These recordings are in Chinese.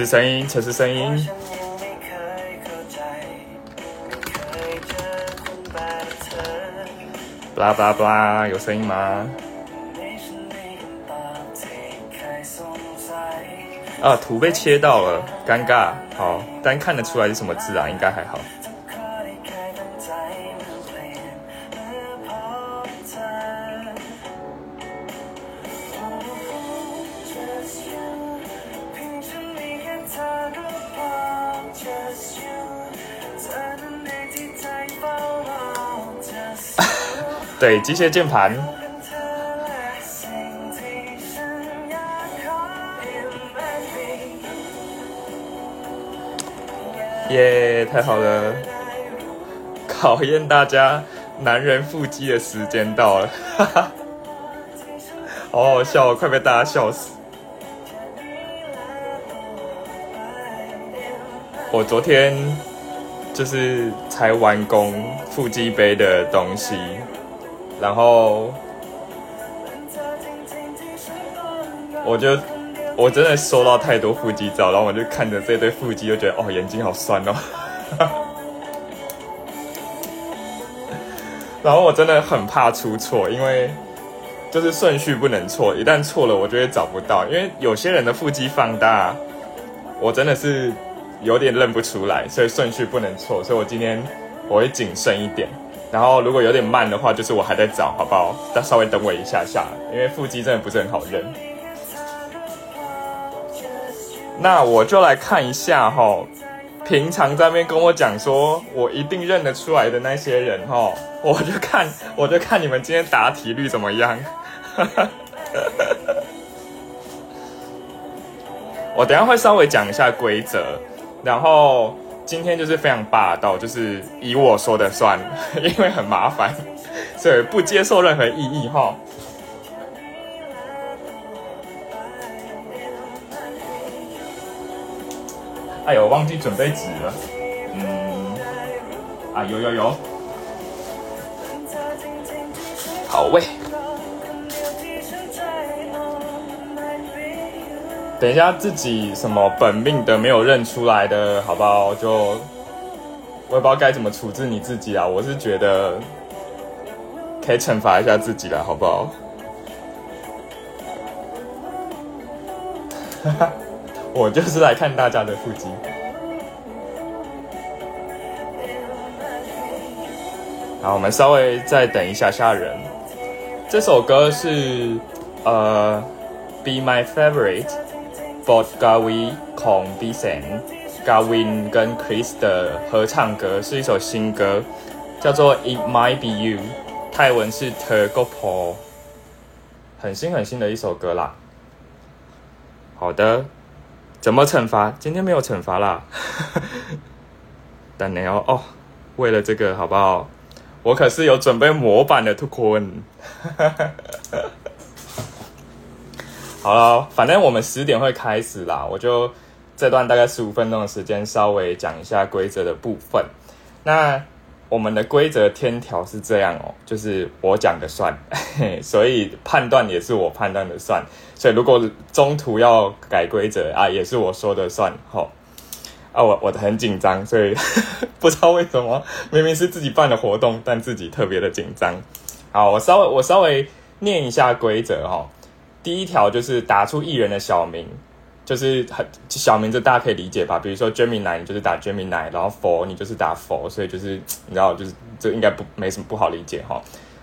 测试声音，测试声音。巴拉巴拉巴拉，有声音吗？啊，图被切到了，尴尬。好，单看得出来是什么字啊？应该还好。对，机械键盘。耶，太好了！考验大家男人腹肌的时间到了，哈哈，好好笑，快被大家笑死！我昨天就是才完工腹肌杯的东西。然后，我就我真的收到太多腹肌照，然后我就看着这对腹肌，就觉得哦，眼睛好酸哦。然后我真的很怕出错，因为就是顺序不能错，一旦错了，我就会找不到。因为有些人的腹肌放大，我真的是有点认不出来，所以顺序不能错。所以我今天我会谨慎一点。然后如果有点慢的话，就是我还在找，好不好？再稍微等我一下下，因为腹肌真的不是很好认。那我就来看一下哈，平常在那边跟我讲说我一定认得出来的那些人哈，我就看我就看你们今天答题率怎么样。我等下会稍微讲一下规则，然后。今天就是非常霸道，就是以我说的算，因为很麻烦，所以不接受任何异议哈。哎呦，忘记准备纸了。嗯，啊有有有，好喂。等一下，自己什么本命的没有认出来的，好不好？就我也不知道该怎么处置你自己啊。我是觉得可以惩罚一下自己了，好不好？我就是来看大家的腹肌。好，我们稍微再等一下下人。这首歌是呃，Be My Favorite。Fort g a w i Kong b i s e n Gavin 跟 Chris 的合唱歌，是一首新歌，叫做 It Might Be You，泰文是 t e r g o p o 很新很新的一首歌啦。好的，怎么惩罚？今天没有惩罚啦。等你哦哦，为了这个好不好？我可是有准备模板的 t o o n 好了，反正我们十点会开始啦，我就这段大概十五分钟的时间，稍微讲一下规则的部分。那我们的规则天条是这样哦，就是我讲的算，所以判断也是我判断的算。所以如果中途要改规则啊，也是我说的算。吼啊，我我很紧张，所以 不知道为什么，明明是自己办的活动，但自己特别的紧张。好，我稍微我稍微念一下规则哈。第一条就是打出艺人的小名，就是很小名，字大家可以理解吧？比如说 Gemini，你就是打 Gemini，然后佛你就是打佛，所以就是你知道，就是这应该不没什么不好理解哈。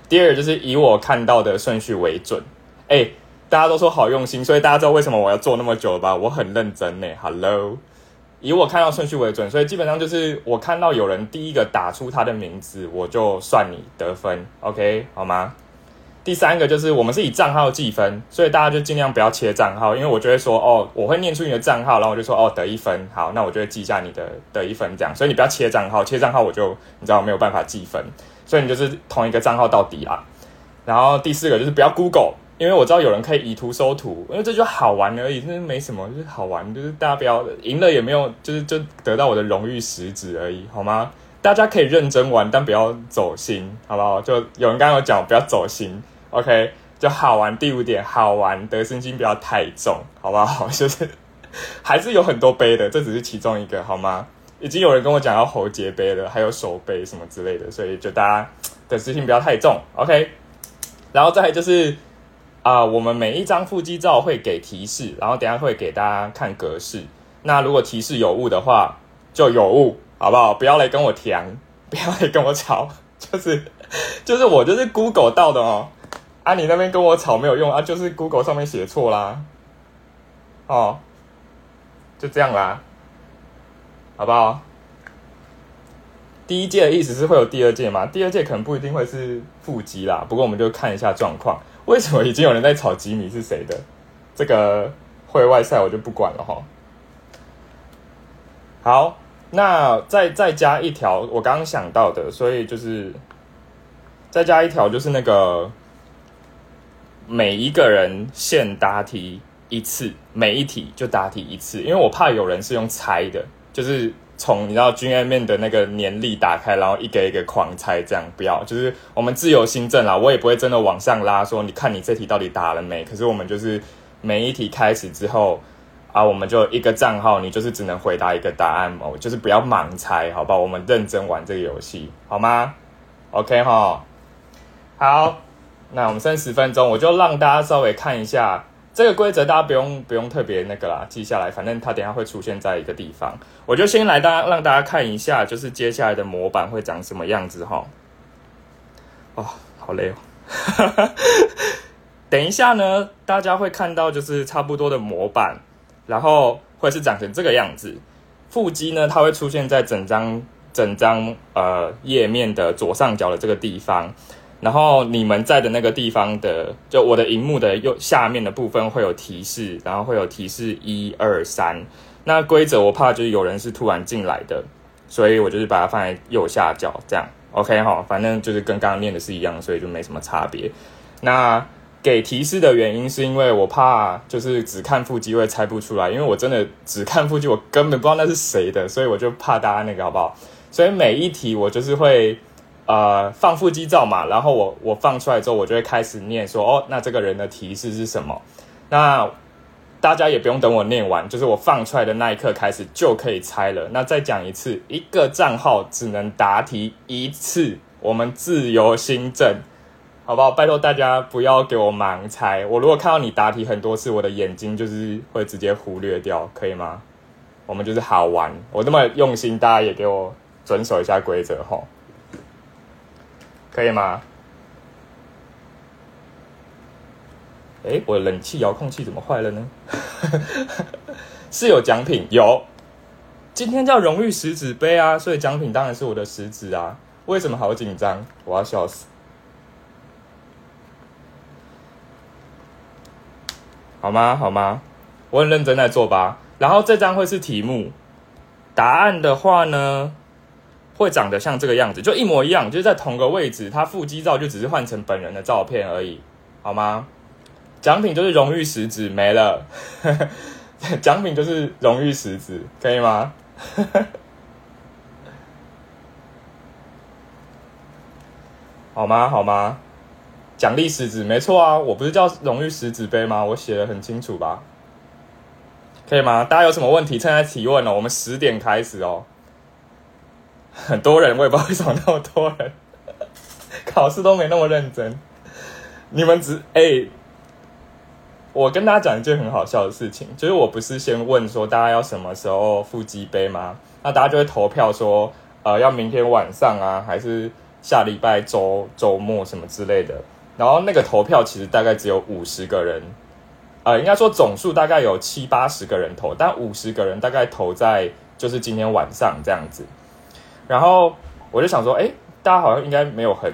第二就是以我看到的顺序为准，哎，大家都说好用心，所以大家知道为什么我要做那么久了吧？我很认真呢。Hello，以我看到顺序为准，所以基本上就是我看到有人第一个打出他的名字，我就算你得分，OK 好吗？第三个就是我们是以账号计分，所以大家就尽量不要切账号，因为我就会说哦，我会念出你的账号，然后我就说哦得一分，好，那我就会记下你的得一分这样，所以你不要切账号，切账号我就你知道没有办法计分，所以你就是同一个账号到底啊。然后第四个就是不要 Google，因为我知道有人可以以图搜图，因为这就好玩而已，真是没什么，就是好玩，就是大家不要赢了也没有，就是就得到我的荣誉食指而已，好吗？大家可以认真玩，但不要走心，好不好？就有人刚刚有讲不要走心。OK，就好玩。第五点，好玩，得失心不要太重，好不好？就是还是有很多杯的，这只是其中一个，好吗？已经有人跟我讲要喉结杯了，还有手杯什么之类的，所以就大家的事情不要太重，OK。然后再就是啊，我们每一张腹肌照会给提示，然后等下会给大家看格式。那如果提示有误的话，就有误，好不好？不要来跟我填，不要来跟我吵，就是就是我就是 Google 到的哦。啊，你那边跟我吵没有用啊，就是 Google 上面写错啦。哦，就这样啦，好不好？第一届的意思是会有第二届吗？第二届可能不一定会是腹肌啦，不过我们就看一下状况。为什么已经有人在吵吉米是谁的？这个会外赛我就不管了哈。好，那再再加一条我刚刚想到的，所以就是再加一条，就是那个每一个人限答题一次，每一题就答题一次，因为我怕有人是用猜的，就是从你知道军 M 面的那个年历打开，然后一个一个狂猜，这样不要，就是我们自由新政啦，我也不会真的往上拉，说你看你这题到底答了没？可是我们就是每一题开始之后。啊，我们就一个账号，你就是只能回答一个答案哦，就是不要盲猜，好吧？我们认真玩这个游戏，好吗？OK 哈，好，那我们剩十分钟，我就让大家稍微看一下这个规则，大家不用不用特别那个啦，记下来，反正它等下会出现在一个地方，我就先来大家让大家看一下，就是接下来的模板会长什么样子哈。哦，好累哦，等一下呢，大家会看到就是差不多的模板。然后会是长成这个样子，腹肌呢，它会出现在整张整张呃页面的左上角的这个地方，然后你们在的那个地方的，就我的荧幕的右下面的部分会有提示，然后会有提示一二三。那规则我怕就是有人是突然进来的，所以我就是把它放在右下角这样，OK 哈，反正就是跟刚刚念的是一样，所以就没什么差别。那。给提示的原因是因为我怕就是只看腹肌会猜不出来，因为我真的只看腹肌，我根本不知道那是谁的，所以我就怕大家那个好不好？所以每一题我就是会呃放腹肌照嘛，然后我我放出来之后，我就会开始念说哦，那这个人的提示是什么？那大家也不用等我念完，就是我放出来的那一刻开始就可以猜了。那再讲一次，一个账号只能答题一次，我们自由新政。好不好？拜托大家不要给我盲猜。我如果看到你答题很多次，我的眼睛就是会直接忽略掉，可以吗？我们就是好玩，我这么用心，大家也给我遵守一下规则吼，可以吗？哎，我的冷气遥控器怎么坏了呢？是有奖品，有。今天叫荣誉食指杯啊，所以奖品当然是我的食指啊。为什么好紧张？我要笑死。好吗？好吗？我很认真在做吧。然后这张会是题目，答案的话呢，会长得像这个样子，就一模一样，就是在同个位置。它腹肌照就只是换成本人的照片而已，好吗？奖品就是荣誉食指没了，奖品就是荣誉食指，可以吗？好吗？好吗？奖励食指没错啊，我不是叫荣誉食指杯吗？我写的很清楚吧？可以吗？大家有什么问题，趁在提问哦。我们十点开始哦。很多人，我也不知道为什么那么多人，考试都没那么认真。你们只哎，我跟大家讲一件很好笑的事情，就是我不是先问说大家要什么时候腹肌杯吗？那大家就会投票说，呃，要明天晚上啊，还是下礼拜周周末什么之类的。然后那个投票其实大概只有五十个人，呃，应该说总数大概有七八十个人投，但五十个人大概投在就是今天晚上这样子。然后我就想说，哎，大家好像应该没有很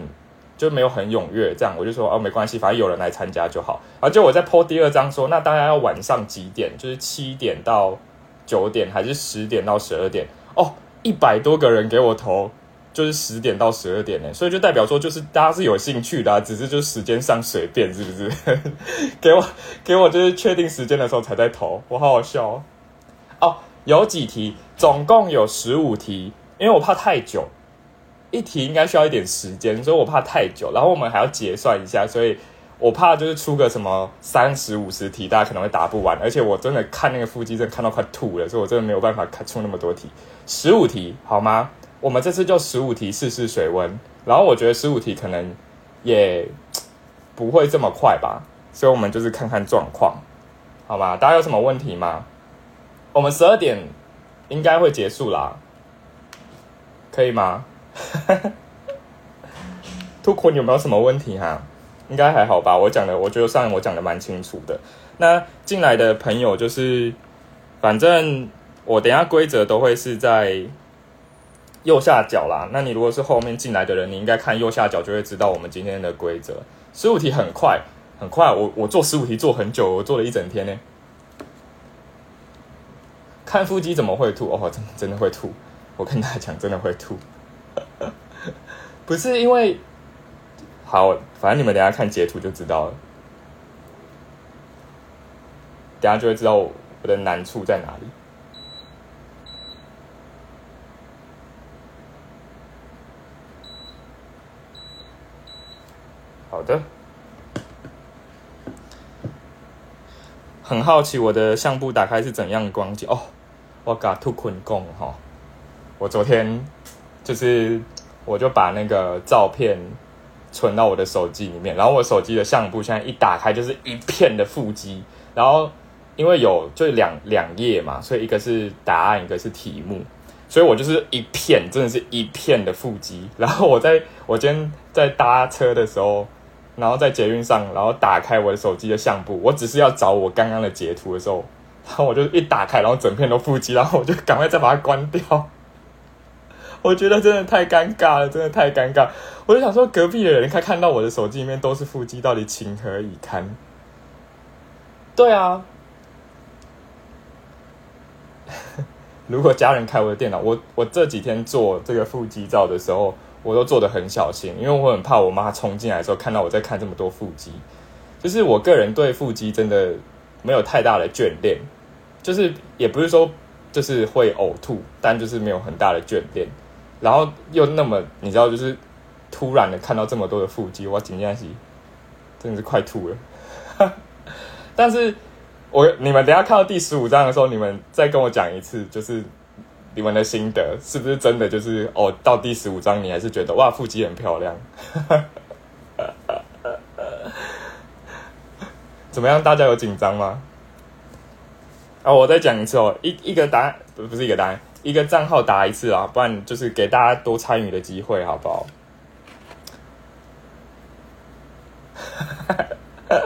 就没有很踊跃，这样我就说哦，没关系，反正有人来参加就好。然后就我在 po 第二张说，那大家要晚上几点？就是七点到九点，还是十点到十二点？哦，一百多个人给我投。就是十点到十二点呢，所以就代表说，就是大家是有兴趣的，只是就时间上随便，是不是？给我给我就是确定时间的时候才在投，我好好笑哦。有几题，总共有十五题，因为我怕太久，一题应该需要一点时间，所以我怕太久，然后我们还要结算一下，所以我怕就是出个什么三十五十题，大家可能会答不完，而且我真的看那个腹肌，真的看到快吐了，所以我真的没有办法看出那么多题。十五题好吗？我们这次就十五题试试水温，然后我觉得十五题可能也不会这么快吧，所以我们就是看看状况，好吗？大家有什么问题吗？我们十二点应该会结束啦，可以吗？兔坤有没有什么问题哈？应该还好吧，我讲的，我觉得上我讲的蛮清楚的。那进来的朋友就是，反正我等下规则都会是在右下角啦。那你如果是后面进来的人，你应该看右下角就会知道我们今天的规则。十五题很快，很快，我我做十五题做很久，我做了一整天呢。看腹肌怎么会吐？哦，真真的会吐！我跟大家讲，真的会吐。不是因为。好，反正你们等下看截图就知道了，等下就会知道我的难处在哪里。好的，很好奇我的相簿打开是怎样的光景哦。我嘎吐坤贡哈，我昨天就是我就把那个照片。存到我的手机里面，然后我手机的相簿现在一打开就是一片的腹肌，然后因为有就两两页嘛，所以一个是答案，一个是题目，所以我就是一片，真的是一片的腹肌。然后我在我今天在搭车的时候，然后在捷运上，然后打开我的手机的相簿，我只是要找我刚刚的截图的时候，然后我就一打开，然后整片都腹肌，然后我就赶快再把它关掉。我觉得真的太尴尬了，真的太尴尬。我就想说，隔壁的人他看到我的手机里面都是腹肌，到底情何以堪？对啊，如果家人开我的电脑，我我这几天做这个腹肌照的时候，我都做的很小心，因为我很怕我妈冲进来的时候看到我在看这么多腹肌。就是我个人对腹肌真的没有太大的眷恋，就是也不是说就是会呕吐，但就是没有很大的眷恋。然后又那么，你知道，就是突然的看到这么多的腹肌，我紧张起，真的是快吐了。但是，我你们等下看到第十五章的时候，你们再跟我讲一次，就是你们的心得，是不是真的就是哦？到第十五章，你还是觉得哇，腹肌很漂亮？怎么样？大家有紧张吗？啊，我再讲一次哦，一一个答案不不是一个答案。一个账号打一次啊，不然就是给大家多参与的机会，好不好？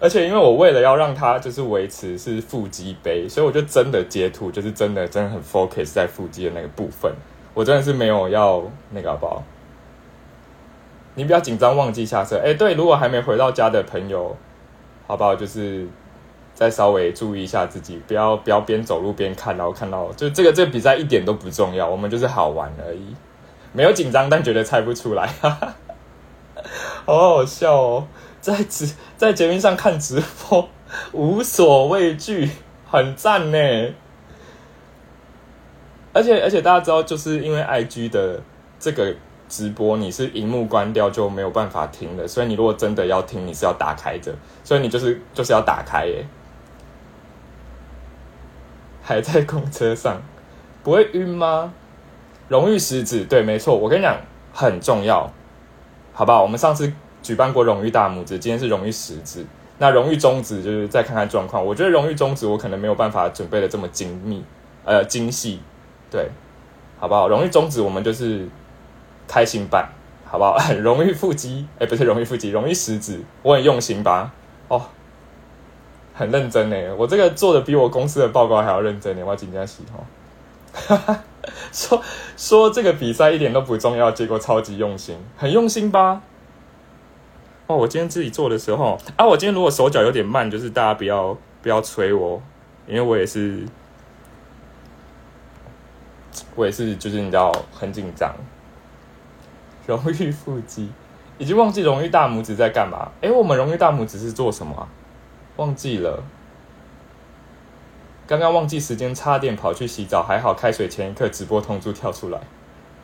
而且因为我为了要让它就是维持是腹肌杯，所以我就真的截图，就是真的真的很 focus 在腹肌的那个部分。我真的是没有要那个，好不好？你不要紧张，忘记下车。哎，对，如果还没回到家的朋友，好不好？就是。再稍微注意一下自己，不要不要边走路边看，然后看到就这个这个比赛一点都不重要，我们就是好玩而已，没有紧张，但觉得猜不出来，好好笑哦！在直在节目上看直播，无所畏惧，很赞呢。而且而且大家知道，就是因为 IG 的这个直播，你是荧幕关掉就没有办法听了，所以你如果真的要听，你是要打开着，所以你就是就是要打开耶。还在公车上，不会晕吗？荣誉食指，对，没错，我跟你讲很重要，好不好？我们上次举办过荣誉大拇指，今天是荣誉食指，那荣誉中指就是再看看状况。我觉得荣誉中指我可能没有办法准备的这么精密，呃，精细，对，好不好？荣誉中指我们就是开心办，好不好？荣誉腹肌，哎，不是荣誉腹肌，荣誉食指，我很用心吧？很认真呢，我这个做的比我公司的报告还要认真呢，我要紧张洗头。说说这个比赛一点都不重要，结果超级用心，很用心吧？哦，我今天自己做的时候啊，我今天如果手脚有点慢，就是大家不要不要催我，因为我也是，我也是，就是你知道很紧张。荣誉腹肌已经忘记荣誉大拇指在干嘛？哎，我们荣誉大拇指是做什么？忘记了，刚刚忘记时间，差点跑去洗澡，还好开水前一刻直播通知跳出来。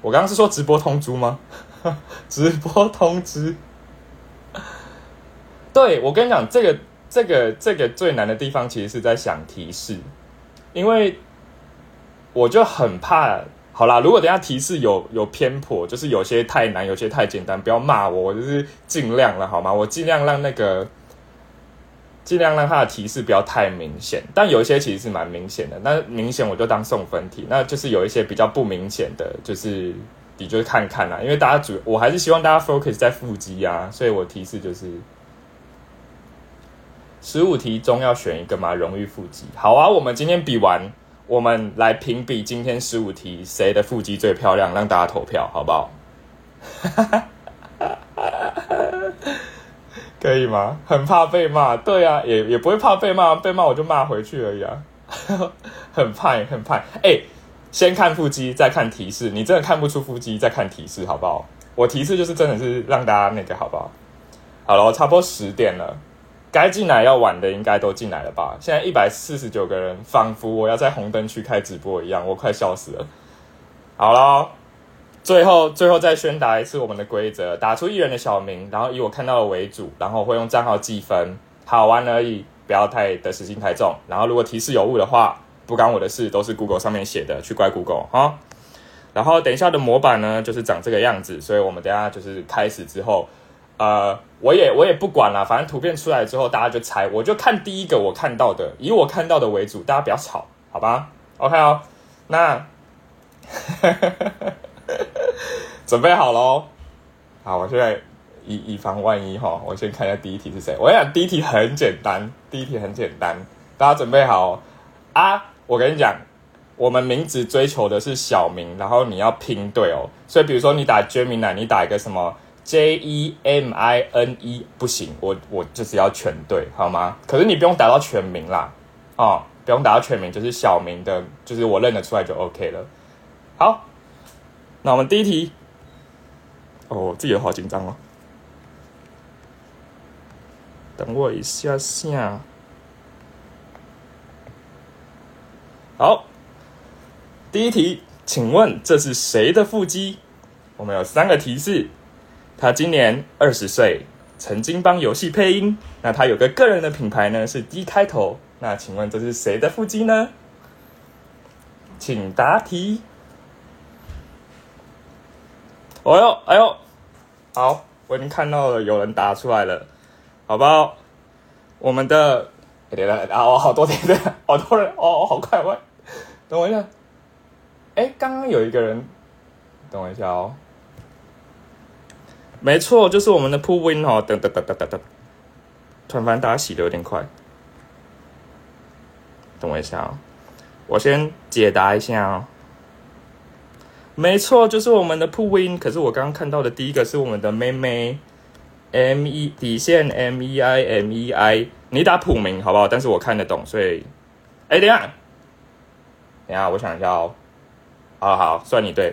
我刚刚是说直播通知吗？直播通知。对我跟你讲，这个这个这个最难的地方，其实是在想提示，因为我就很怕。好啦，如果等下提示有有偏颇，就是有些太难，有些太简单，不要骂我，我就是尽量了，好吗？我尽量让那个。尽量让它的提示不要太明显，但有一些其实是蛮明显的。那明显我就当送分题，那就是有一些比较不明显的，就是你就看看啦。因为大家主，我还是希望大家 focus 在腹肌啊，所以我提示就是十五题中要选一个嘛，荣誉腹肌。好啊，我们今天比完，我们来评比今天十五题谁的腹肌最漂亮，让大家投票，好不好？哈哈哈可以吗？很怕被骂，对啊，也也不会怕被骂，被骂我就骂回去而已啊。很怕，很怕。哎，先看腹肌，再看提示。你真的看不出腹肌，再看提示，好不好？我提示就是真的是让大家那个，好不好？好了，差不多十点了，该进来要晚的应该都进来了吧？现在一百四十九个人，仿佛我要在红灯区开直播一样，我快笑死了。好了。最后，最后再宣达一次我们的规则：打出一人的小名，然后以我看到的为主，然后会用账号计分，好玩而已，不要太得失心太重。然后如果提示有误的话，不关我的事，都是 Google 上面写的，去怪 Google 哈。然后等一下的模板呢，就是长这个样子，所以我们等下就是开始之后，呃，我也我也不管了，反正图片出来之后大家就猜，我就看第一个我看到的，以我看到的为主，大家不要吵，好吧？OK 哦，那。准备好喽！好，我现在以以防万一哈，我先看一下第一题是谁。我想第一题很简单，第一题很简单，大家准备好啊！我跟你讲，我们名字追求的是小名，然后你要拼对哦。所以比如说你打 Jemini，你打一个什么 J E M I N E 不行，我我就是要全对，好吗？可是你不用打到全名啦，哦，不用打到全名，就是小名的，就是我认得出来就 OK 了。好，那我们第一题。哦，自己好紧张哦！等我一下下。好，第一题，请问这是谁的腹肌？我们有三个提示：他今年二十岁，曾经帮游戏配音。那他有个个人的品牌呢，是 D 开头。那请问这是谁的腹肌呢？请答题。哦呦，哎呦，好，我已经看到了，有人答出来了，好不好？我们的，等等啊，我，好多天的，好多人，哦，好快，快，等我一下。哎，刚刚有一个人，等我一下哦。没错，就是我们的 Pool Win 哦，等等等等等等。突然发现大家洗的有点快，等我一下哦，我先解答一下哦。没错，就是我们的 p u Win。可是我刚刚看到的第一个是我们的妹妹，M E 底线 M E I M E I。你打普名好不好？但是我看得懂，所以，哎，等下，等下，我想一下哦。好好，算你对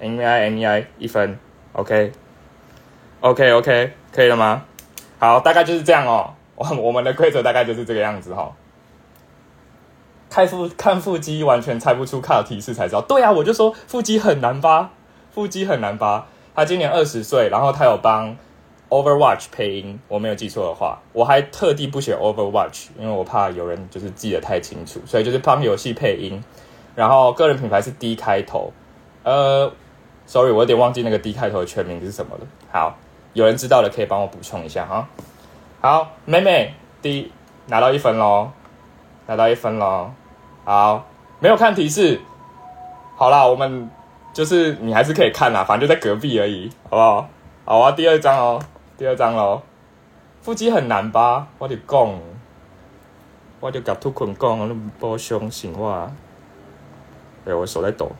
，M E I M E I 一分，OK，OK，OK，可以了吗？好，大概就是这样哦。我 我们的规则大概就是这个样子哈。看腹看腹肌完全猜不出，看提示才知道。对啊，我就说腹肌很难扒，腹肌很难扒。他今年二十岁，然后他有帮 Overwatch 配音，我没有记错的话，我还特地不写 Overwatch，因为我怕有人就是记得太清楚，所以就是帮游戏配音。然后个人品牌是 D 开头，呃，Sorry，我有点忘记那个 D 开头的全名是什么了。好，有人知道的可以帮我补充一下哈。好，妹妹 D 拿到一分喽，拿到一分喽。好，没有看提示。好啦，我们就是你还是可以看啦，反正就在隔壁而已，好不好？好啊，第二张哦，第二张喽。腹肌很难吧？我就讲，我就甲兔坤讲，你不相信我。哎，我手在抖。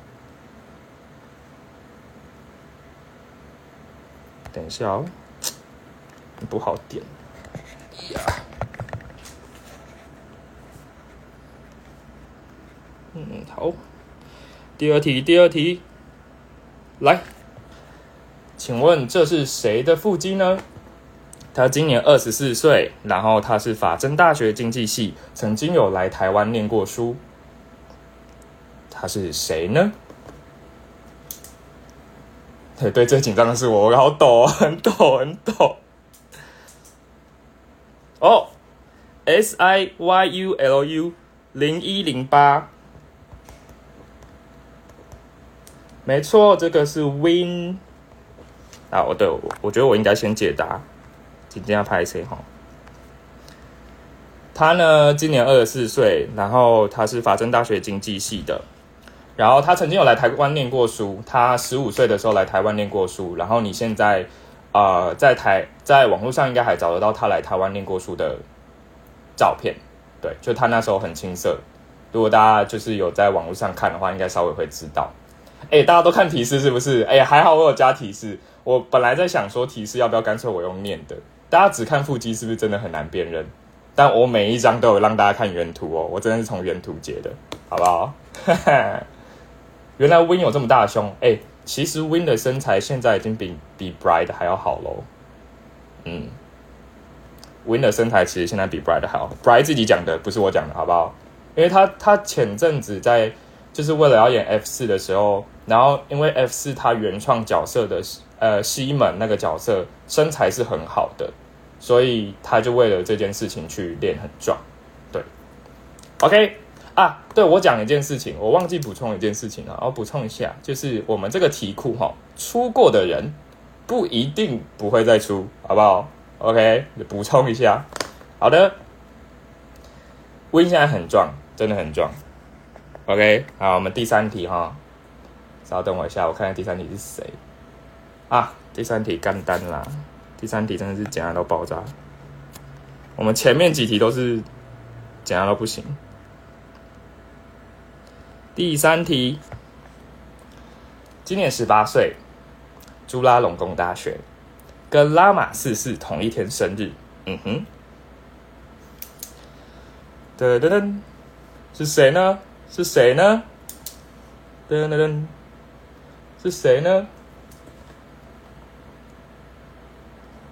等一下哦，不好点。呀。嗯，好。第二题，第二题，来，请问这是谁的腹肌呢？他今年二十四岁，然后他是法政大学经济系，曾经有来台湾念过书。他是谁呢？对对，最紧张的是我，我好抖，很抖，很抖。哦，S I Y U L U 零一零八，没错，这个是 Win。啊，我对我我觉得我应该先解答，今天要拍谁哈？他呢，今年二十四岁，然后他是法政大学经济系的，然后他曾经有来台湾念过书，他十五岁的时候来台湾念过书，然后你现在啊，在台在网络上应该还找得到他来台湾念过书的照片，对，就他那时候很青涩，如果大家就是有在网络上看的话，应该稍微会知道。哎，大家都看提示是不是？哎，还好我有加提示。我本来在想说提示要不要干脆我用念的，大家只看腹肌是不是真的很难辨认？但我每一张都有让大家看原图哦，我真的是从原图截的，好不好？原来 Win 有这么大的胸，哎，其实 Win 的身材现在已经比比 Bride 还要好喽。嗯，Win 的身材其实现在比 Bride 还好，Bride 自己讲的，不是我讲的，好不好？因为他他前阵子在就是为了要演 F 四的时候，然后因为 F 四他原创角色的。呃，西门那个角色身材是很好的，所以他就为了这件事情去练很壮。对，OK 啊，对我讲一件事情，我忘记补充一件事情了，我补充一下，就是我们这个题库哈，出过的人不一定不会再出，好不好？OK，补充一下。好的，Win 现在很壮，真的很壮。OK，好，我们第三题哈，稍等我一下，我看看第三题是谁。啊，第三题干单啦！第三题真的是简单到爆炸。我们前面几题都是简单到不行。第三题，今年十八岁，朱拉隆功大学，跟拉玛四世同一天生日。嗯哼，噔噔噔，是谁呢？是谁呢？噔噔噔，是谁呢？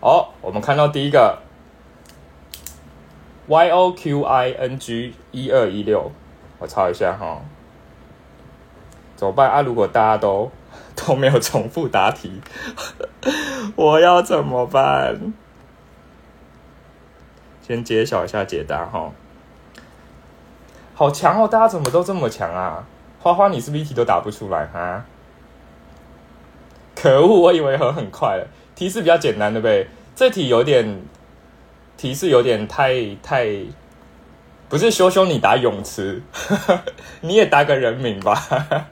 好，我们看到第一个 Y O Q I N G 一二一六，我抄一下哈。怎么办啊？如果大家都都没有重复答题，我要怎么办？先揭晓一下解答哈。好强哦！大家怎么都这么强啊？花花，你是不是一题都答不出来哈？可恶，我以为很很快了。提示比较简单，对不对？这题有点提示有点太太，不是羞羞你答泳池，你也答个人名吧。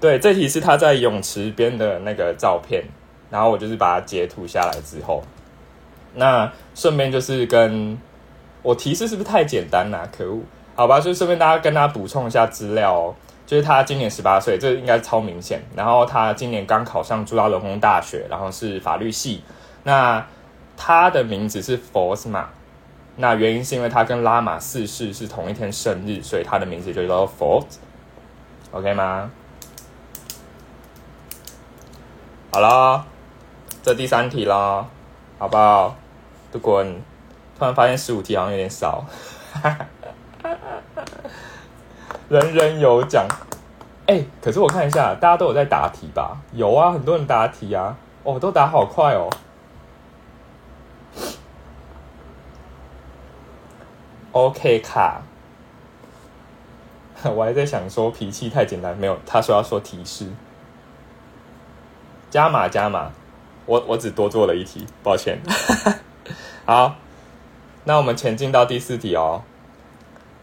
对，这题是他在泳池边的那个照片，然后我就是把它截图下来之后，那顺便就是跟我提示是不是太简单了？可恶，好吧，就顺便大家跟他补充一下资料哦。就是他今年十八岁，这应该超明显。然后他今年刚考上朱拉隆功大学，然后是法律系。那他的名字是 Fort 嘛，那原因是因为他跟拉玛四世是同一天生日，所以他的名字就叫做佛。OK 吗？好了，这第三题啦，好不好？都滚！突然发现十五题好像有点少。人人有奖，哎，可是我看一下，大家都有在答题吧？有啊，很多人答题啊，哦，都答好快哦。OK 卡，我还在想说脾气太简单，没有，他说要说提示，加码加码，我我只多做了一题，抱歉。好，那我们前进到第四题哦，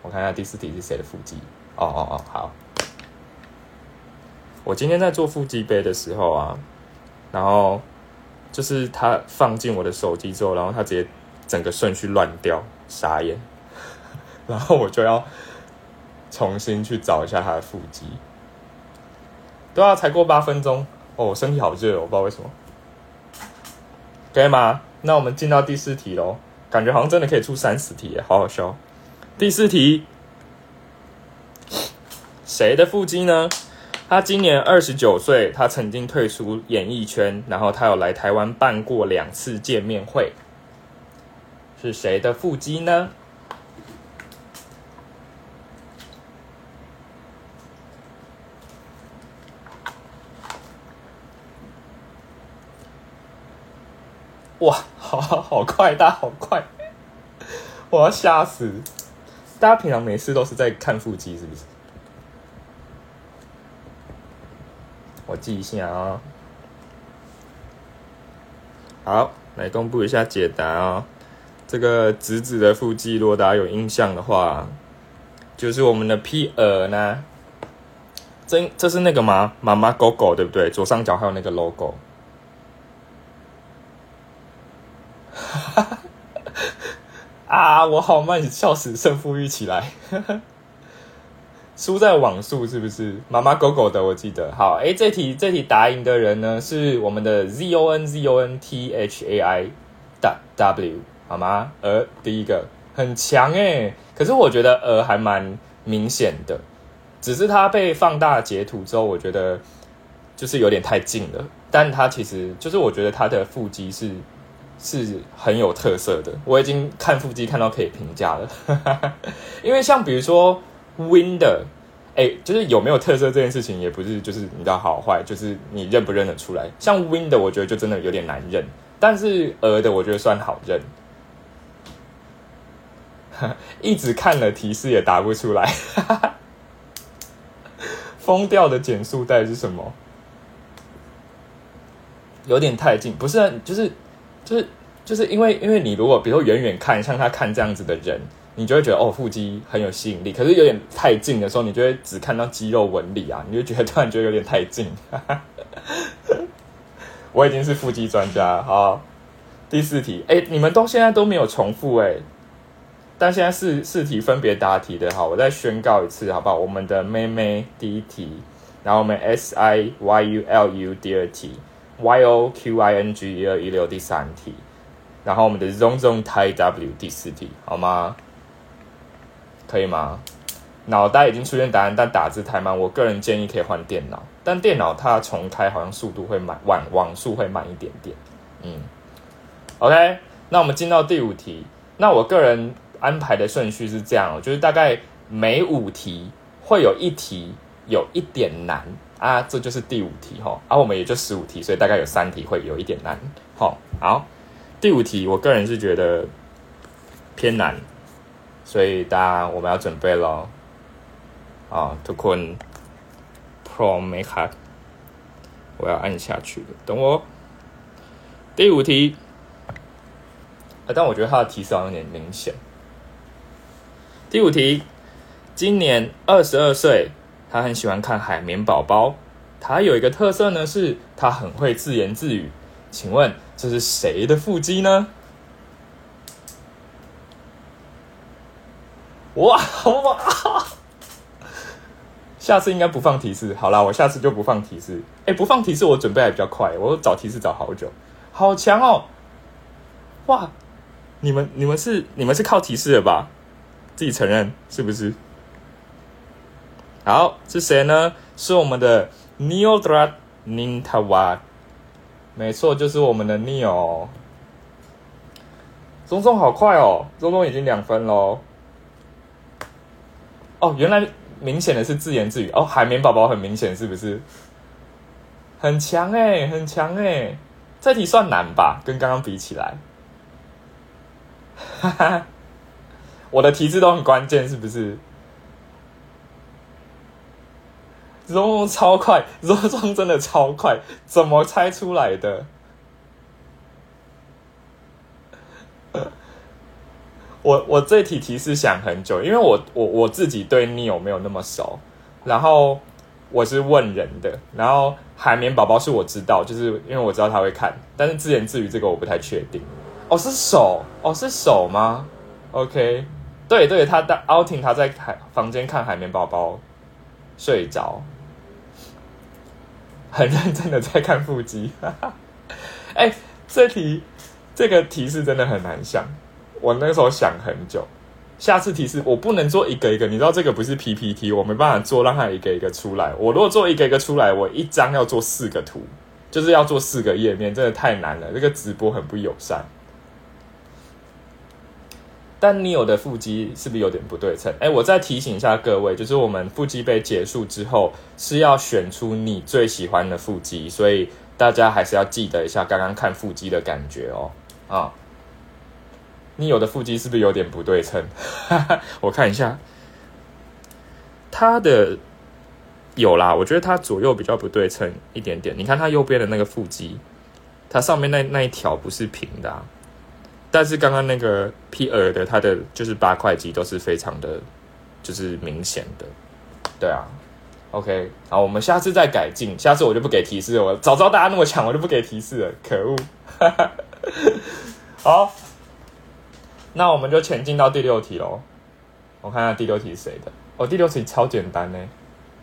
我看一下第四题是谁的腹肌。哦哦哦，好。我今天在做腹肌杯的时候啊，然后就是他放进我的手机之后，然后他直接整个顺序乱掉，傻眼。然后我就要重新去找一下他的腹肌。对啊，才过八分钟哦，我身体好热，我不知道为什么。可以吗？那我们进到第四题喽，感觉好像真的可以出三十题耶好好笑。第四题。谁的腹肌呢？他今年二十九岁他曾经退出演艺圈然后他有来台湾办过两次见面会。是谁的腹肌呢？哇好好快，大家好快，我要吓死！大家平常没事都是在看腹肌，是不是？我记一下啊。好，来公布一下解答啊。这个直子的腹肌，如果大家有印象的话，就是我们的 P 耳呢。这这是那个吗？妈妈狗狗对不对？左上角还有那个 logo。哈 哈啊！我好慢，笑死，胜负欲起来。输在网速是不是？妈妈狗狗的，我记得。好，哎，这题这题答赢的人呢，是我们的 Z O N Z O N T H A I W，好吗？呃，第一个很强哎，可是我觉得呃还蛮明显的，只是它被放大截图之后，我觉得就是有点太近了。但它其实就是我觉得它的腹肌是。是很有特色的，我已经看腹肌看到可以评价了，因为像比如说 Win 的，哎，就是有没有特色这件事情，也不是就是你的好坏，就是你认不认得出来。像 Win 的，我觉得就真的有点难认，但是鹅的我觉得算好认。一直看了提示也答不出来，疯掉的减速带是什么？有点太近，不是，就是。就是就是因为因为你如果比如说远远看像他看这样子的人，你就会觉得哦腹肌很有吸引力。可是有点太近的时候，你就会只看到肌肉纹理啊，你就觉得突然觉得有点太近。我已经是腹肌专家好，第四题，哎，你们都现在都没有重复哎，但现在四四题分别答题的好，我再宣告一次好不好？我们的妹妹第一题，然后我们 S I Y U L U 第二题。Y O Q I N G 一二一六第三题，然后我们的 Zong Zong Tai W 第四题，好吗？可以吗？脑袋已经出现答案，但打字太慢。我个人建议可以换电脑，但电脑它重开好像速度会慢，网网速会慢一点点。嗯，OK，那我们进到第五题。那我个人安排的顺序是这样，就是大概每五题会有一题有一点难。啊，这就是第五题哈，啊我们也就十五题，所以大概有三题会有一点难，好，好，第五题我个人是觉得偏难，所以大家我们要准备咯，啊，to kun promeca，我要按下去了，等我，第五题，啊，但我觉得它的提示有点明显，第五题，今年二十二岁。他很喜欢看海绵宝宝，他有一个特色呢，是他很会自言自语。请问这是谁的腹肌呢？哇哇！下次应该不放提示。好啦，我下次就不放提示。哎，不放提示，我准备还比较快，我找提示找好久，好强哦！哇，你们你们是你们是靠提示的吧？自己承认是不是？好，是谁呢？是我们的 Neo Drat Nintawa，没错，就是我们的 Neo。中中好快哦，中中已经两分喽。哦，原来明显的是自言自语哦，海绵宝宝很明显是不是？很强哎，很强哎，这题算难吧？跟刚刚比起来，哈哈，我的题字都很关键，是不是？融融超快，融融真的超快，怎么猜出来的？我我这题提示想很久，因为我我我自己对 Neo 没有那么熟，然后我是问人的，然后海绵宝宝是我知道，就是因为我知道他会看，但是自言自语这个我不太确定。哦，是手，哦是手吗？OK，对对，他的 outing 他在海房间看海绵宝宝睡着。很认真的在看腹肌，哎，这题这个提示真的很难想，我那时候想很久。下次提示我不能做一个一个，你知道这个不是 PPT，我没办法做让它一个一个出来。我如果做一个一个出来，我一张要做四个图，就是要做四个页面，真的太难了。这个直播很不友善。但你有的腹肌是不是有点不对称？哎，我再提醒一下各位，就是我们腹肌杯结束之后是要选出你最喜欢的腹肌，所以大家还是要记得一下刚刚看腹肌的感觉哦。啊，你有的腹肌是不是有点不对称？我看一下，它的有啦，我觉得它左右比较不对称一点点。你看它右边的那个腹肌，它上面那那一条不是平的，但是刚刚那个 P 二的，它的就是八块肌都是非常的，就是明显的，对啊。OK，好，我们下次再改进。下次我就不给提示了，我早知道大家那么强，我就不给提示了。可恶！好，那我们就前进到第六题喽。我看下第六题是谁的？哦，第六题超简单呢。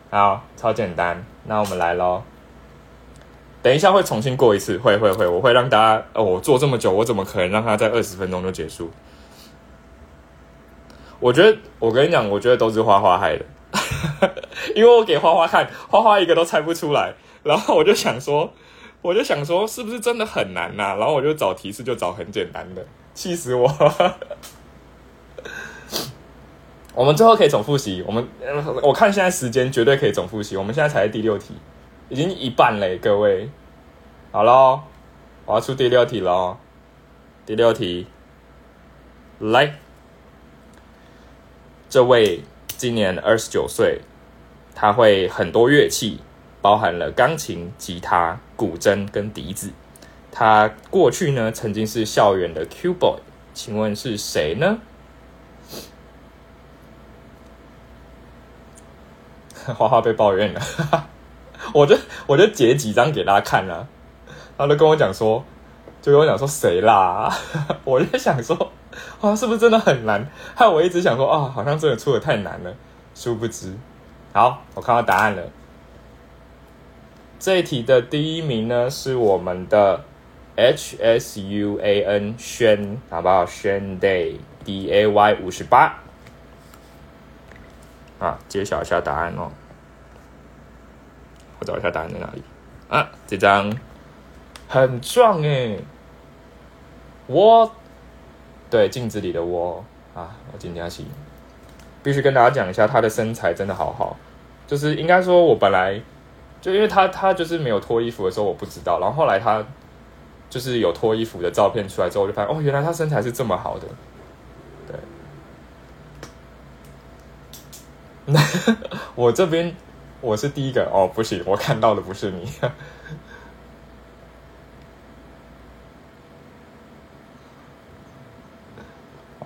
好，超简单。那我们来喽。等一下会重新过一次，会会会，我会让大家。哦，我做这么久，我怎么可能让他在二十分钟就结束？我觉得，我跟你讲，我觉得都是花花害的。因为我给花花看，花花一个都猜不出来，然后我就想说，我就想说，是不是真的很难呐？然后我就找提示，就找很简单的，气死我！我们最后可以总复习，我们我看现在时间绝对可以总复习。我们现在才第六题，已经一半嘞，各位。好喽，我要出第六题喽，第六题，来，这位。今年二十九岁，他会很多乐器，包含了钢琴、吉他、古筝跟笛子。他过去呢曾经是校园的 Q boy，请问是谁呢？花花被抱怨了，我就我就截几张给大家看了，他就跟我讲说，就跟我讲说谁啦？我就想说。啊，是不是真的很难？害我一直想说啊，好像真的出的太难了。殊不知，好，我看到答案了。这一题的第一名呢，是我们的 H S U A N 轩，好不好？轩 Day D A Y 五十八。啊，揭晓一下答案哦。我找一下答案在哪里啊？这张很壮哎，我。对镜子里的我啊，我今天起必须跟大家讲一下，他的身材真的好好。就是应该说，我本来就因为他他就是没有脱衣服的时候，我不知道。然后后来他就是有脱衣服的照片出来之后，我就发现哦，原来他身材是这么好的。对，我这边我是第一个哦，不行，我看到的不是你。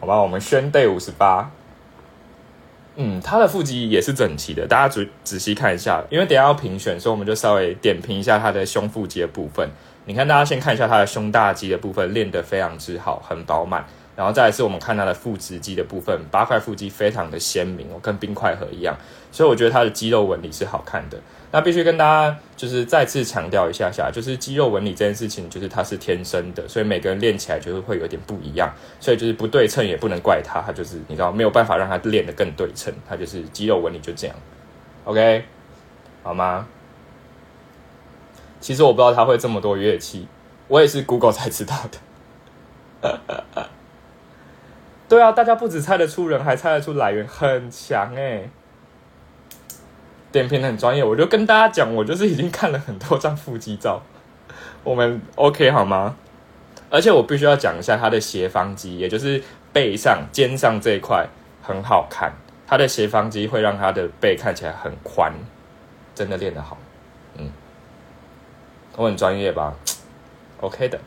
好吧，我们宣队五十八，嗯，他的腹肌也是整齐的，大家仔仔细看一下，因为等下要评选，所以我们就稍微点评一下他的胸腹肌的部分。你看，大家先看一下他的胸大肌的部分，练得非常之好，很饱满。然后再来是我们看他的腹直肌的部分，八块腹肌非常的鲜明哦，跟冰块盒一样，所以我觉得他的肌肉纹理是好看的。那必须跟大家就是再次强调一下下，就是肌肉纹理这件事情，就是它是天生的，所以每个人练起来就是会有点不一样，所以就是不对称也不能怪他，他就是你知道没有办法让他练得更对称，他就是肌肉纹理就这样，OK，好吗？其实我不知道他会这么多乐器，我也是 Google 才知道的。对啊，大家不止猜得出人，还猜得出来源，很强哎。点评很专业，我就跟大家讲，我就是已经看了很多张腹肌照，我们 OK 好吗？而且我必须要讲一下他的斜方肌，也就是背上、肩上这一块很好看，他的斜方肌会让他的背看起来很宽，真的练得好，嗯，我很专业吧？OK 的，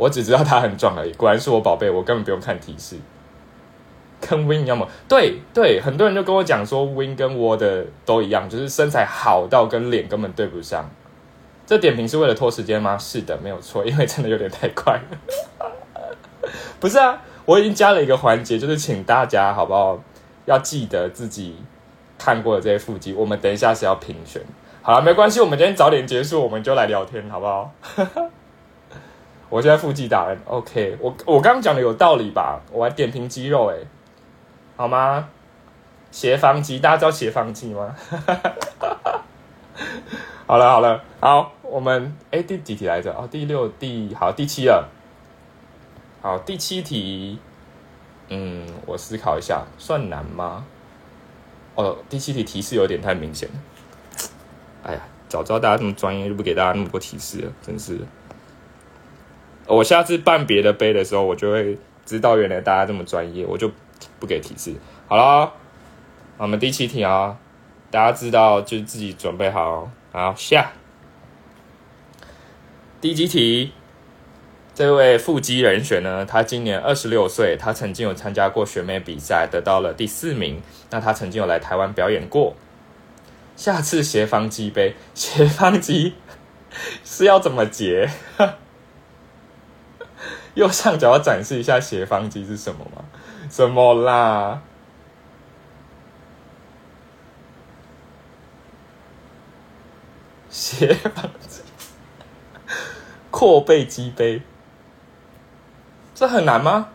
我只知道他很壮而已，果然是我宝贝，我根本不用看提示。跟 Win 一样吗？对对，很多人就跟我讲说，Win 跟我的都一样，就是身材好到跟脸根本对不上。这点评是为了拖时间吗？是的，没有错，因为真的有点太快了。不是啊，我已经加了一个环节，就是请大家好不好？要记得自己看过的这些腹肌，我们等一下是要评选。好了，没关系，我们今天早点结束，我们就来聊天，好不好？我现在腹肌打人，OK。我我刚刚讲的有道理吧？我还点评肌肉，哎。好吗？斜方肌，大家知道斜方肌吗？好了好了，好，我们哎第几题来着？哦，第六、第好第七了。好，第七题，嗯，我思考一下，算难吗？哦，第七题提示有点太明显了。哎呀，早知道大家这么专业，就不给大家那么多提示了，真是。我下次办别的杯的时候，我就会知道原来大家这么专业，我就不给提示。好了，我们第七题啊，大家知道就自己准备好，好下。第几题？这位腹肌人选呢？他今年二十六岁，他曾经有参加过选美比赛，得到了第四名。那他曾经有来台湾表演过。下次斜方肌杯，斜方肌 是要怎么结？右上角要展示一下斜方肌是什么吗？什么啦？斜方肌，阔背肌杯。这很难吗？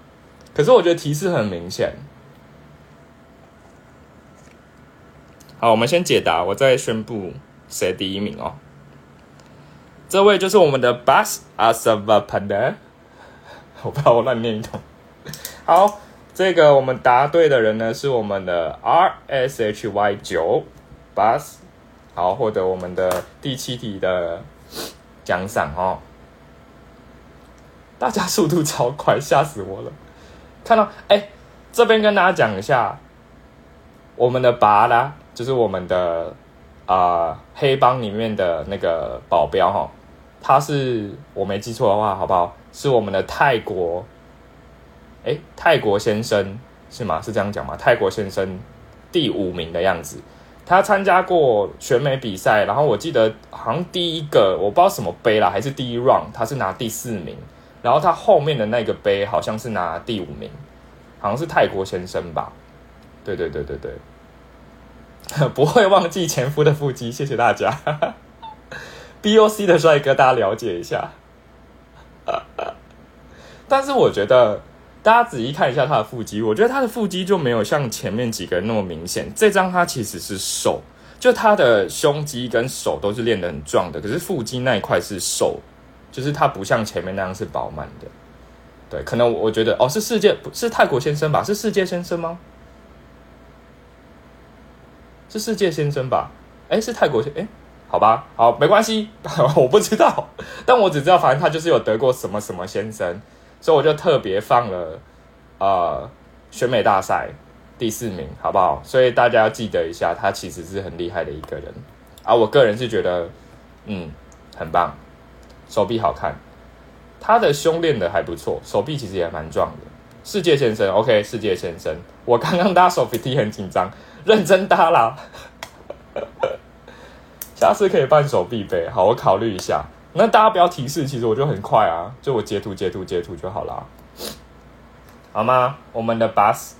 可是我觉得提示很明显。好，我们先解答，我再宣布谁第一名哦。这位就是我们的 Bus Asavapanda，我怕我乱念一通。好，这个我们答对的人呢是我们的 RSHY 九 Bus，好，获得我们的第七题的奖赏哦。大家速度超快，吓死我了！看到哎，这边跟大家讲一下，我们的拔拉就是我们的啊黑帮里面的那个保镖哈，他是我没记错的话，好不好？是我们的泰国，哎，泰国先生是吗？是这样讲吗？泰国先生第五名的样子，他参加过选美比赛，然后我记得好像第一个我不知道什么杯啦，还是第一 round，他是拿第四名。然后他后面的那个杯好像是拿第五名，好像是泰国先生吧？对对对对对，不会忘记前夫的腹肌，谢谢大家。B O C 的帅哥，大家了解一下。但是我觉得大家仔细看一下他的腹肌，我觉得他的腹肌就没有像前面几个那么明显。这张他其实是瘦，就他的胸肌跟手都是练得很壮的，可是腹肌那一块是瘦。就是他不像前面那样是饱满的，对，可能我觉得哦，是世界不是泰国先生吧？是世界先生吗？是世界先生吧？哎，是泰国先哎，好吧，好，没关系，我不知道，但我只知道，反正他就是有得过什么什么先生，所以我就特别放了呃选美大赛第四名，好不好？所以大家要记得一下，他其实是很厉害的一个人啊，我个人是觉得嗯很棒。手臂好看，他的胸练的还不错，手臂其实也蛮壮的。世界先生，OK，世界先生，我刚刚搭手臂踢很紧张，认真搭啦。下次可以半手臂杯，好，我考虑一下。那大家不要提示，其实我就很快啊，就我截图截图截图就好了，好吗？我们的 bus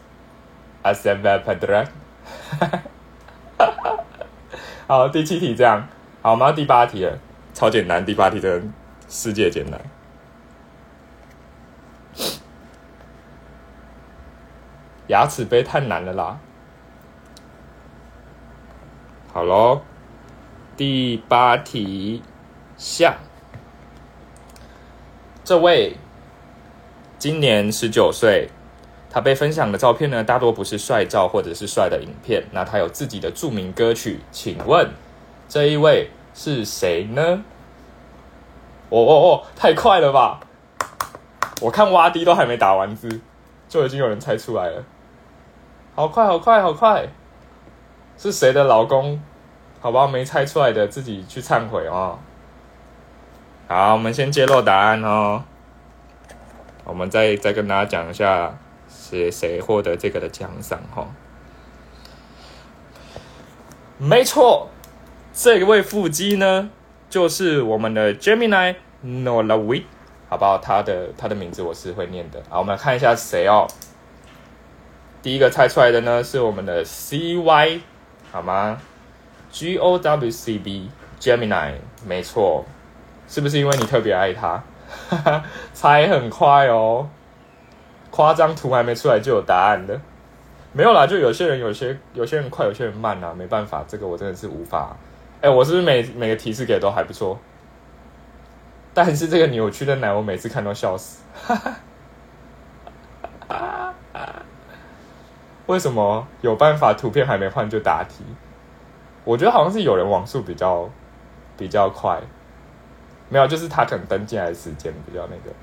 as a vapor，好，第七题这样，好，我们第八题了。超简单，第八题的世界简单。牙齿杯太难了啦。好喽，第八题下，这位今年十九岁，他被分享的照片呢，大多不是帅照或者是帅的影片。那他有自己的著名歌曲，请问这一位？是谁呢？哦哦哦，太快了吧！我看挖滴都还没打完字，就已经有人猜出来了。好快，好快，好快！是谁的老公？好吧，没猜出来的自己去忏悔哦。好，我们先揭露答案哦。我们再再跟大家讲一下，是谁获得这个的奖赏哈？没错。这一位腹肌呢，就是我们的 Gemini Nolawi，好不好？他的他的名字我是会念的。好，我们来看一下谁哦。第一个猜出来的呢是我们的 CY，好吗？G O W C B Gemini，没错，是不是因为你特别爱他？猜很快哦，夸张图还没出来就有答案的，没有啦，就有些人有些有些人快，有些人慢啊，没办法，这个我真的是无法。哎，我是不是每每个提示给都还不错？但是这个扭曲的奶，我每次看都笑死。哈 哈为什么有办法？图片还没换就答题？我觉得好像是有人网速比较比较快，没有，就是他可能登进来的时间比较那个。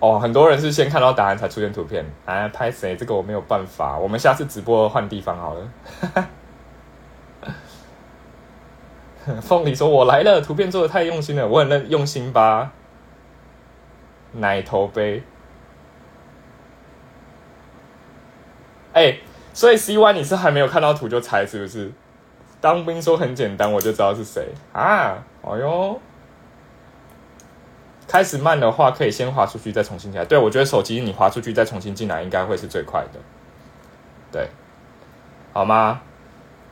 哦，很多人是先看到答案才出现图片。哎，拍谁？这个我没有办法。我们下次直播换地方好了。凤梨说：“我来了，图片做的太用心了，我很认用心吧。”奶头杯。哎，所以 C Y 你是还没有看到图就猜是不是？当兵说很简单，我就知道是谁啊！哎呦。开始慢的话，可以先滑出去，再重新进来。对我觉得手机你滑出去再重新进来，应该会是最快的。对，好吗？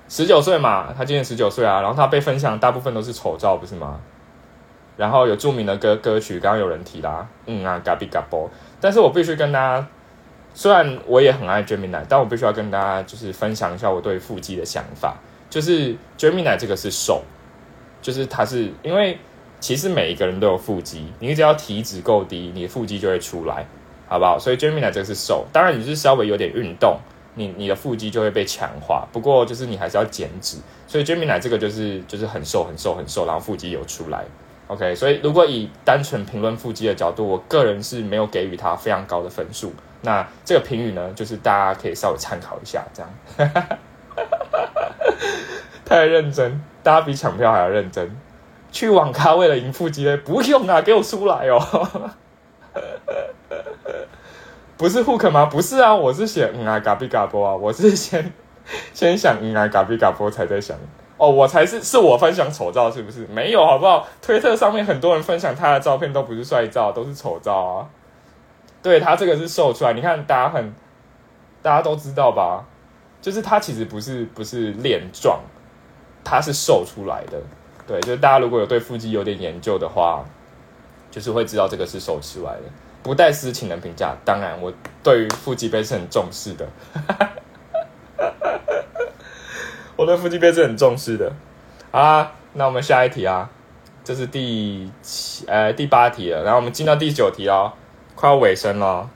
十九岁嘛，他今年十九岁啊。然后他被分享大部分都是丑照，不是吗？然后有著名的歌歌曲，刚刚有人提啦，嗯啊，嘎比嘎波。但是我必须跟大家，虽然我也很爱 Gemini，但我必须要跟大家就是分享一下我对腹肌的想法。就是 Gemini 这个是瘦，就是它是因为。其实每一个人都有腹肌，你只要体脂够低，你的腹肌就会出来，好不好？所以 Gemini 这个是瘦，当然你是稍微有点运动，你你的腹肌就会被强化。不过就是你还是要减脂，所以 Gemini 这个就是就是很瘦很瘦很瘦，然后腹肌有出来。OK，所以如果以单纯评论腹肌的角度，我个人是没有给予它非常高的分数。那这个评语呢，就是大家可以稍微参考一下，这样。太认真，大家比抢票还要认真。去网咖为了赢腹肌嘞？不用啊，给我出来哦！不是 hook 吗？不是啊，我是写嗯啊嘎比嘎波啊，我是先先想嗯啊嘎比嘎波，才在想哦，我才是是我分享丑照是不是？没有好不好？推特上面很多人分享他的照片都不是帅照，都是丑照啊。对他这个是瘦出来，你看大家很大家都知道吧？就是他其实不是不是练壮，他是瘦出来的。对，就是大家如果有对腹肌有点研究的话，就是会知道这个是瘦出来的，不带私情的评价。当然，我对于腹肌杯是很重视的，我对腹肌杯是很重视的。好啦，那我们下一题啊，这是第七呃第八题了，然后我们进到第九题哦，快要尾声了，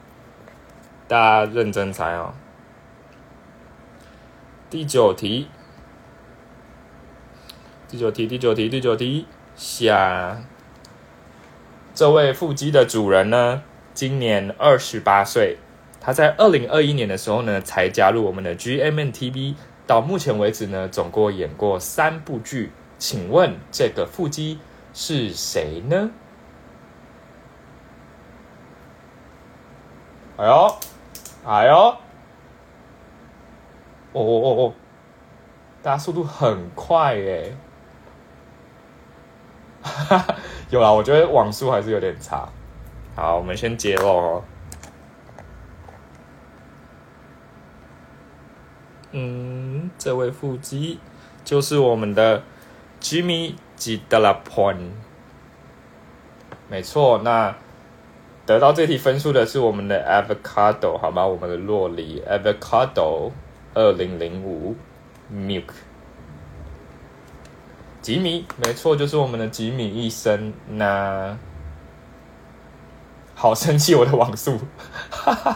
大家认真猜哦。第九题。第九题，第九题，第九题。下，这位腹肌的主人呢，今年二十八岁。他在二零二一年的时候呢，才加入我们的 G M N T V。到目前为止呢，总共演过三部剧。请问这个腹肌是谁呢？哎呦，哎呦，哦哦哦哦，大家速度很快耶！有啊，我觉得网速还是有点差。好，我们先接喽。嗯，这位腹肌就是我们的 Jimmy G. Delapone，。没错，那得到这题分数的是我们的 Avocado，好吗？我们的洛梨 Avocado 二零零五 Milk。吉米，没错，就是我们的吉米医生。那好生气，我的网速，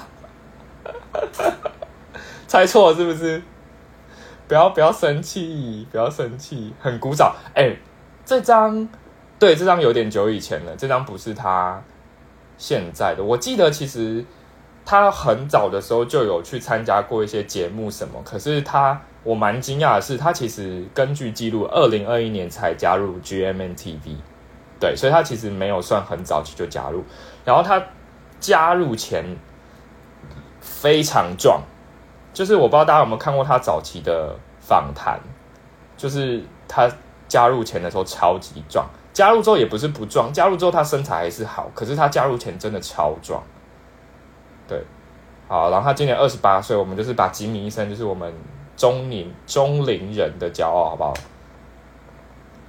猜错是不是？不要不要生气，不要生气，很古早。哎，这张对，这张有点久以前了，这张不是他现在的。我记得其实他很早的时候就有去参加过一些节目什么，可是他。我蛮惊讶的是，他其实根据记录，二零二一年才加入 G M N T V，对，所以他其实没有算很早期就加入。然后他加入前非常壮，就是我不知道大家有没有看过他早期的访谈，就是他加入前的时候超级壮，加入之后也不是不壮，加入之后他身材还是好，可是他加入前真的超壮。对，好，然后他今年二十八岁，我们就是把吉米医生，就是我们。中年中龄人的骄傲，好不好？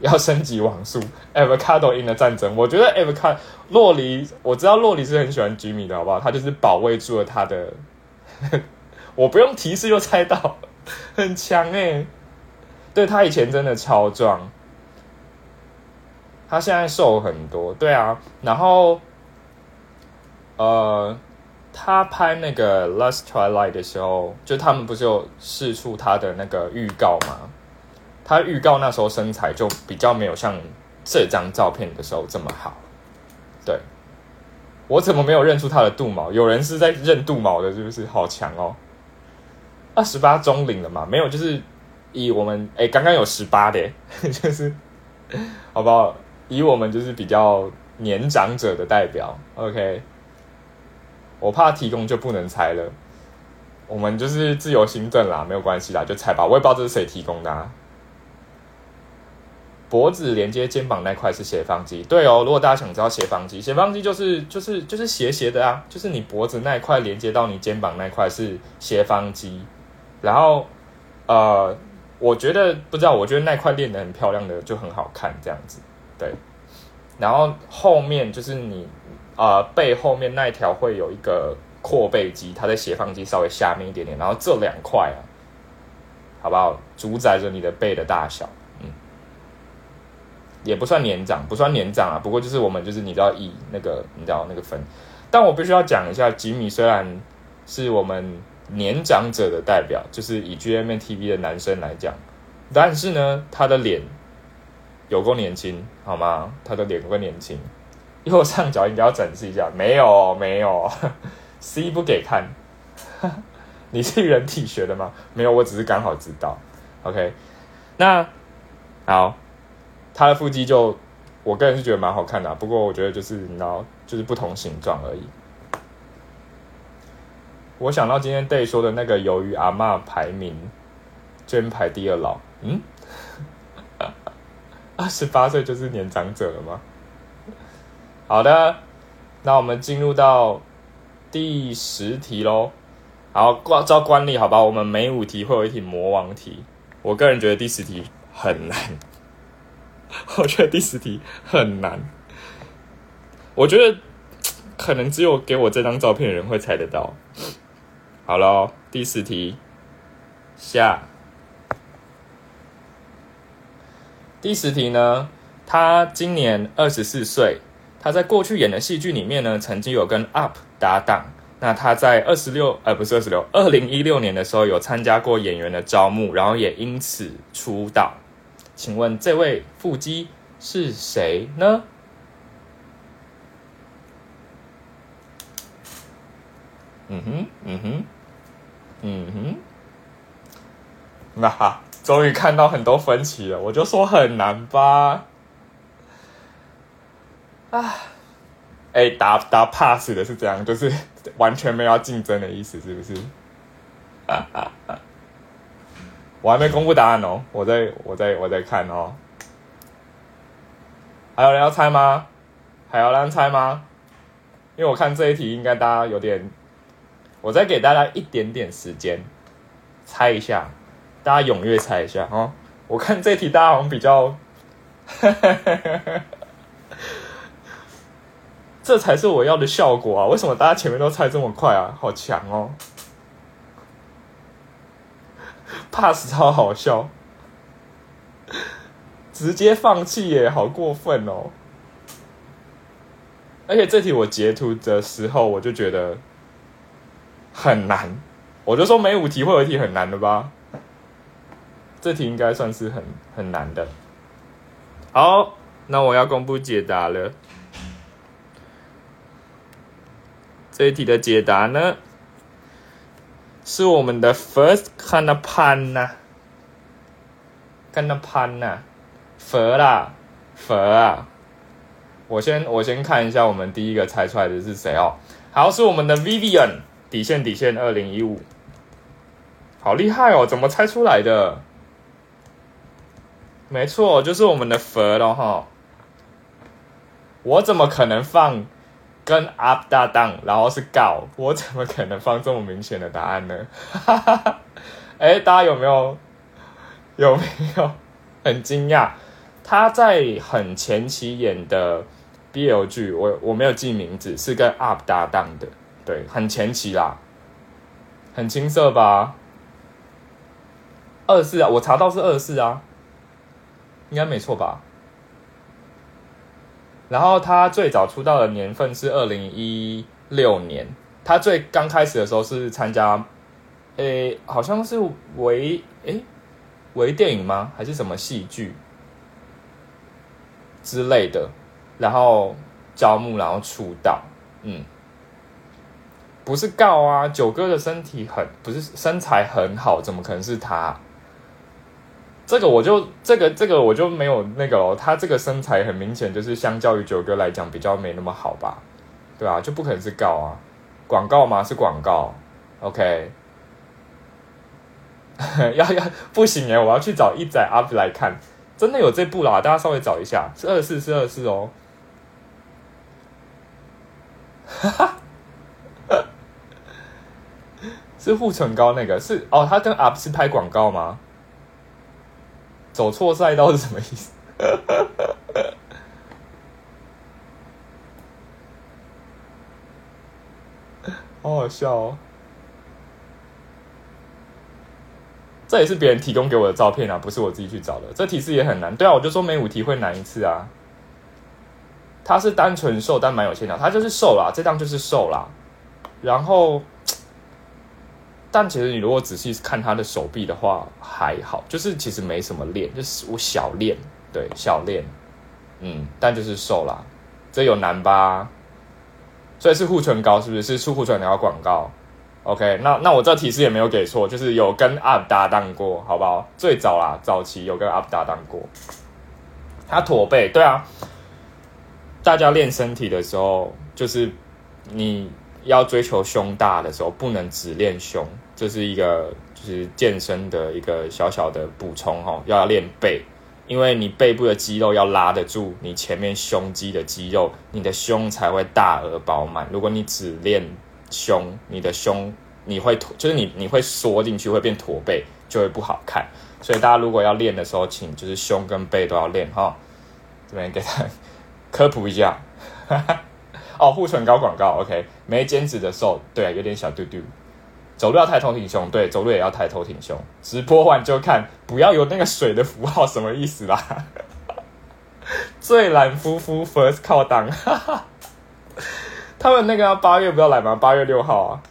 要升级网速，Avocado in 的战争。我觉得 Avocado 洛里，我知道洛里是很喜欢 Jimmy 的，好不好？他就是保卫住了他的，我不用提示就猜到，很强哎。对他以前真的超壮，他现在瘦很多。对啊，然后，呃。他拍那个《Last Twilight》的时候，就他们不是有试出他的那个预告吗？他预告那时候身材就比较没有像这张照片的时候这么好。对，我怎么没有认出他的肚毛？有人是在认肚毛的，是不是？好强哦！二十八中龄了嘛？没有，就是以我们哎，刚刚有十八的，就是好不好？以我们就是比较年长者的代表，OK。我怕提供就不能猜了，我们就是自由行政啦，没有关系啦，就猜吧。我也不知道这是谁提供的。啊脖子连接肩膀那块是斜方肌，对哦。如果大家想知道斜方肌，斜方肌就是就是就是斜斜的啊，就是你脖子那一块连接到你肩膀那块是斜方肌。然后呃，我觉得不知道，我觉得那块练的很漂亮的就很好看，这样子对。然后后面就是你。啊，背后面那一条会有一个阔背肌，它在斜方肌稍微下面一点点，然后这两块啊，好不好？主宰着你的背的大小，嗯，也不算年长，不算年长啊。不过就是我们就是你知道以那个你知道那个分，但我必须要讲一下，吉米虽然是我们年长者的代表，就是以 G M T V 的男生来讲，但是呢，他的脸有够年轻，好吗？他的脸够年轻。右上角应该要展示一下，没有没有，C 不给看，你是人体学的吗？没有，我只是刚好知道。OK，那好，他的腹肌就我个人是觉得蛮好看的，不过我觉得就是你知道，就是不同形状而已。我想到今天 Day 说的那个鱿鱼阿妈排名，居排第二老，嗯，二十八岁就是年长者了吗？好的，那我们进入到第十题喽。好，照照惯例，好吧，我们每五题会有一题魔王题。我个人觉得第十题很难，我觉得第十题很难。我觉得可能只有给我这张照片的人会猜得到。好了，第十题下。第十题呢，他今年二十四岁。他在过去演的戏剧里面呢，曾经有跟 UP 搭档。那他在二十六，呃，不是二十六，二零一六年的时候有参加过演员的招募，然后也因此出道。请问这位腹肌是谁呢？嗯哼，嗯哼，嗯哼，那哈，终于看到很多分歧了，我就说很难吧。啊，哎，打打 pass 的是这样，就是完全没有要竞争的意思，是不是？啊啊啊！我还没公布答案哦，我在我在我在看哦。还有人要猜吗？还有人猜吗？因为我看这一题应该大家有点，我再给大家一点点时间猜一下，大家踊跃猜一下哦。我看这题大家好像比较。这才是我要的效果啊！为什么大家前面都猜这么快啊？好强哦！pass 超好笑，直接放弃耶，好过分哦！而且这题我截图的时候，我就觉得很难，我就说每五题会有一题很难的吧？这题应该算是很很难的。好，那我要公布解答了。这一题的解答呢，是我们的 first kind of pan 呐，kind of pan 呐，佛啦，佛啊！我先我先看一下，我们第一个猜出来的是谁哦？好，是我们的 Vivian 底线底线二零一五，好厉害哦！怎么猜出来的？没错，就是我们的佛了哈！我怎么可能放？跟 up 搭档，然后是告，我怎么可能放这么明显的答案呢？哈哈哈哎，大家有没有有没有很惊讶？他在很前期演的 BL 剧，我我没有记名字，是跟 up 搭档的，对，很前期啦，很青涩吧？二四啊，我查到是二四啊，应该没错吧？然后他最早出道的年份是二零一六年，他最刚开始的时候是参加，诶，好像是微诶微电影吗？还是什么戏剧之类的？然后招募，然后出道，嗯，不是告啊，九哥的身体很不是身材很好，怎么可能是他？这个我就这个这个我就没有那个哦，他这个身材很明显就是相较于九哥来讲比较没那么好吧，对啊，就不可能是告啊，广告吗？是广告，OK，要要不行哎，我要去找一仔 up 来看，真的有这部啦，大家稍微找一下，是二四是二四哦，哈哈，是护唇膏那个是哦，他跟 up 是拍广告吗？走错赛道是什么意思？好好笑哦！这也是别人提供给我的照片啊，不是我自己去找的。这提示也很难。对啊，我就说每五题会难一次啊。他是单纯瘦，但蛮有线条，他就是瘦啦，这张就是瘦啦。然后。但其实你如果仔细看他的手臂的话，还好，就是其实没什么练，就是我小练，对，小练，嗯，但就是瘦啦，这有难吧？所以是护唇膏是不是？是出护唇膏广告？OK，那那我这提示也没有给错，就是有跟 UP 搭档过，好不好？最早啦，早期有跟 UP 搭档过，他驼背，对啊，大家练身体的时候，就是你要追求胸大的时候，不能只练胸。这是一个就是健身的一个小小的补充哈，要练背，因为你背部的肌肉要拉得住你前面胸肌的肌肉，你的胸才会大而饱满。如果你只练胸，你的胸你会驼，就是你你会缩进去，会变驼背，就会不好看。所以大家如果要练的时候，请就是胸跟背都要练哈。这边给他科普一下，哦，护唇膏广告，OK，没减脂的瘦，对，有点小嘟嘟。走路要抬头挺胸，对，走路也要抬头挺胸。直播完就看，不要有那个水的符号，什么意思啦？最懒夫妇 first 靠档，他们那个八月不要来吗？八月六号啊。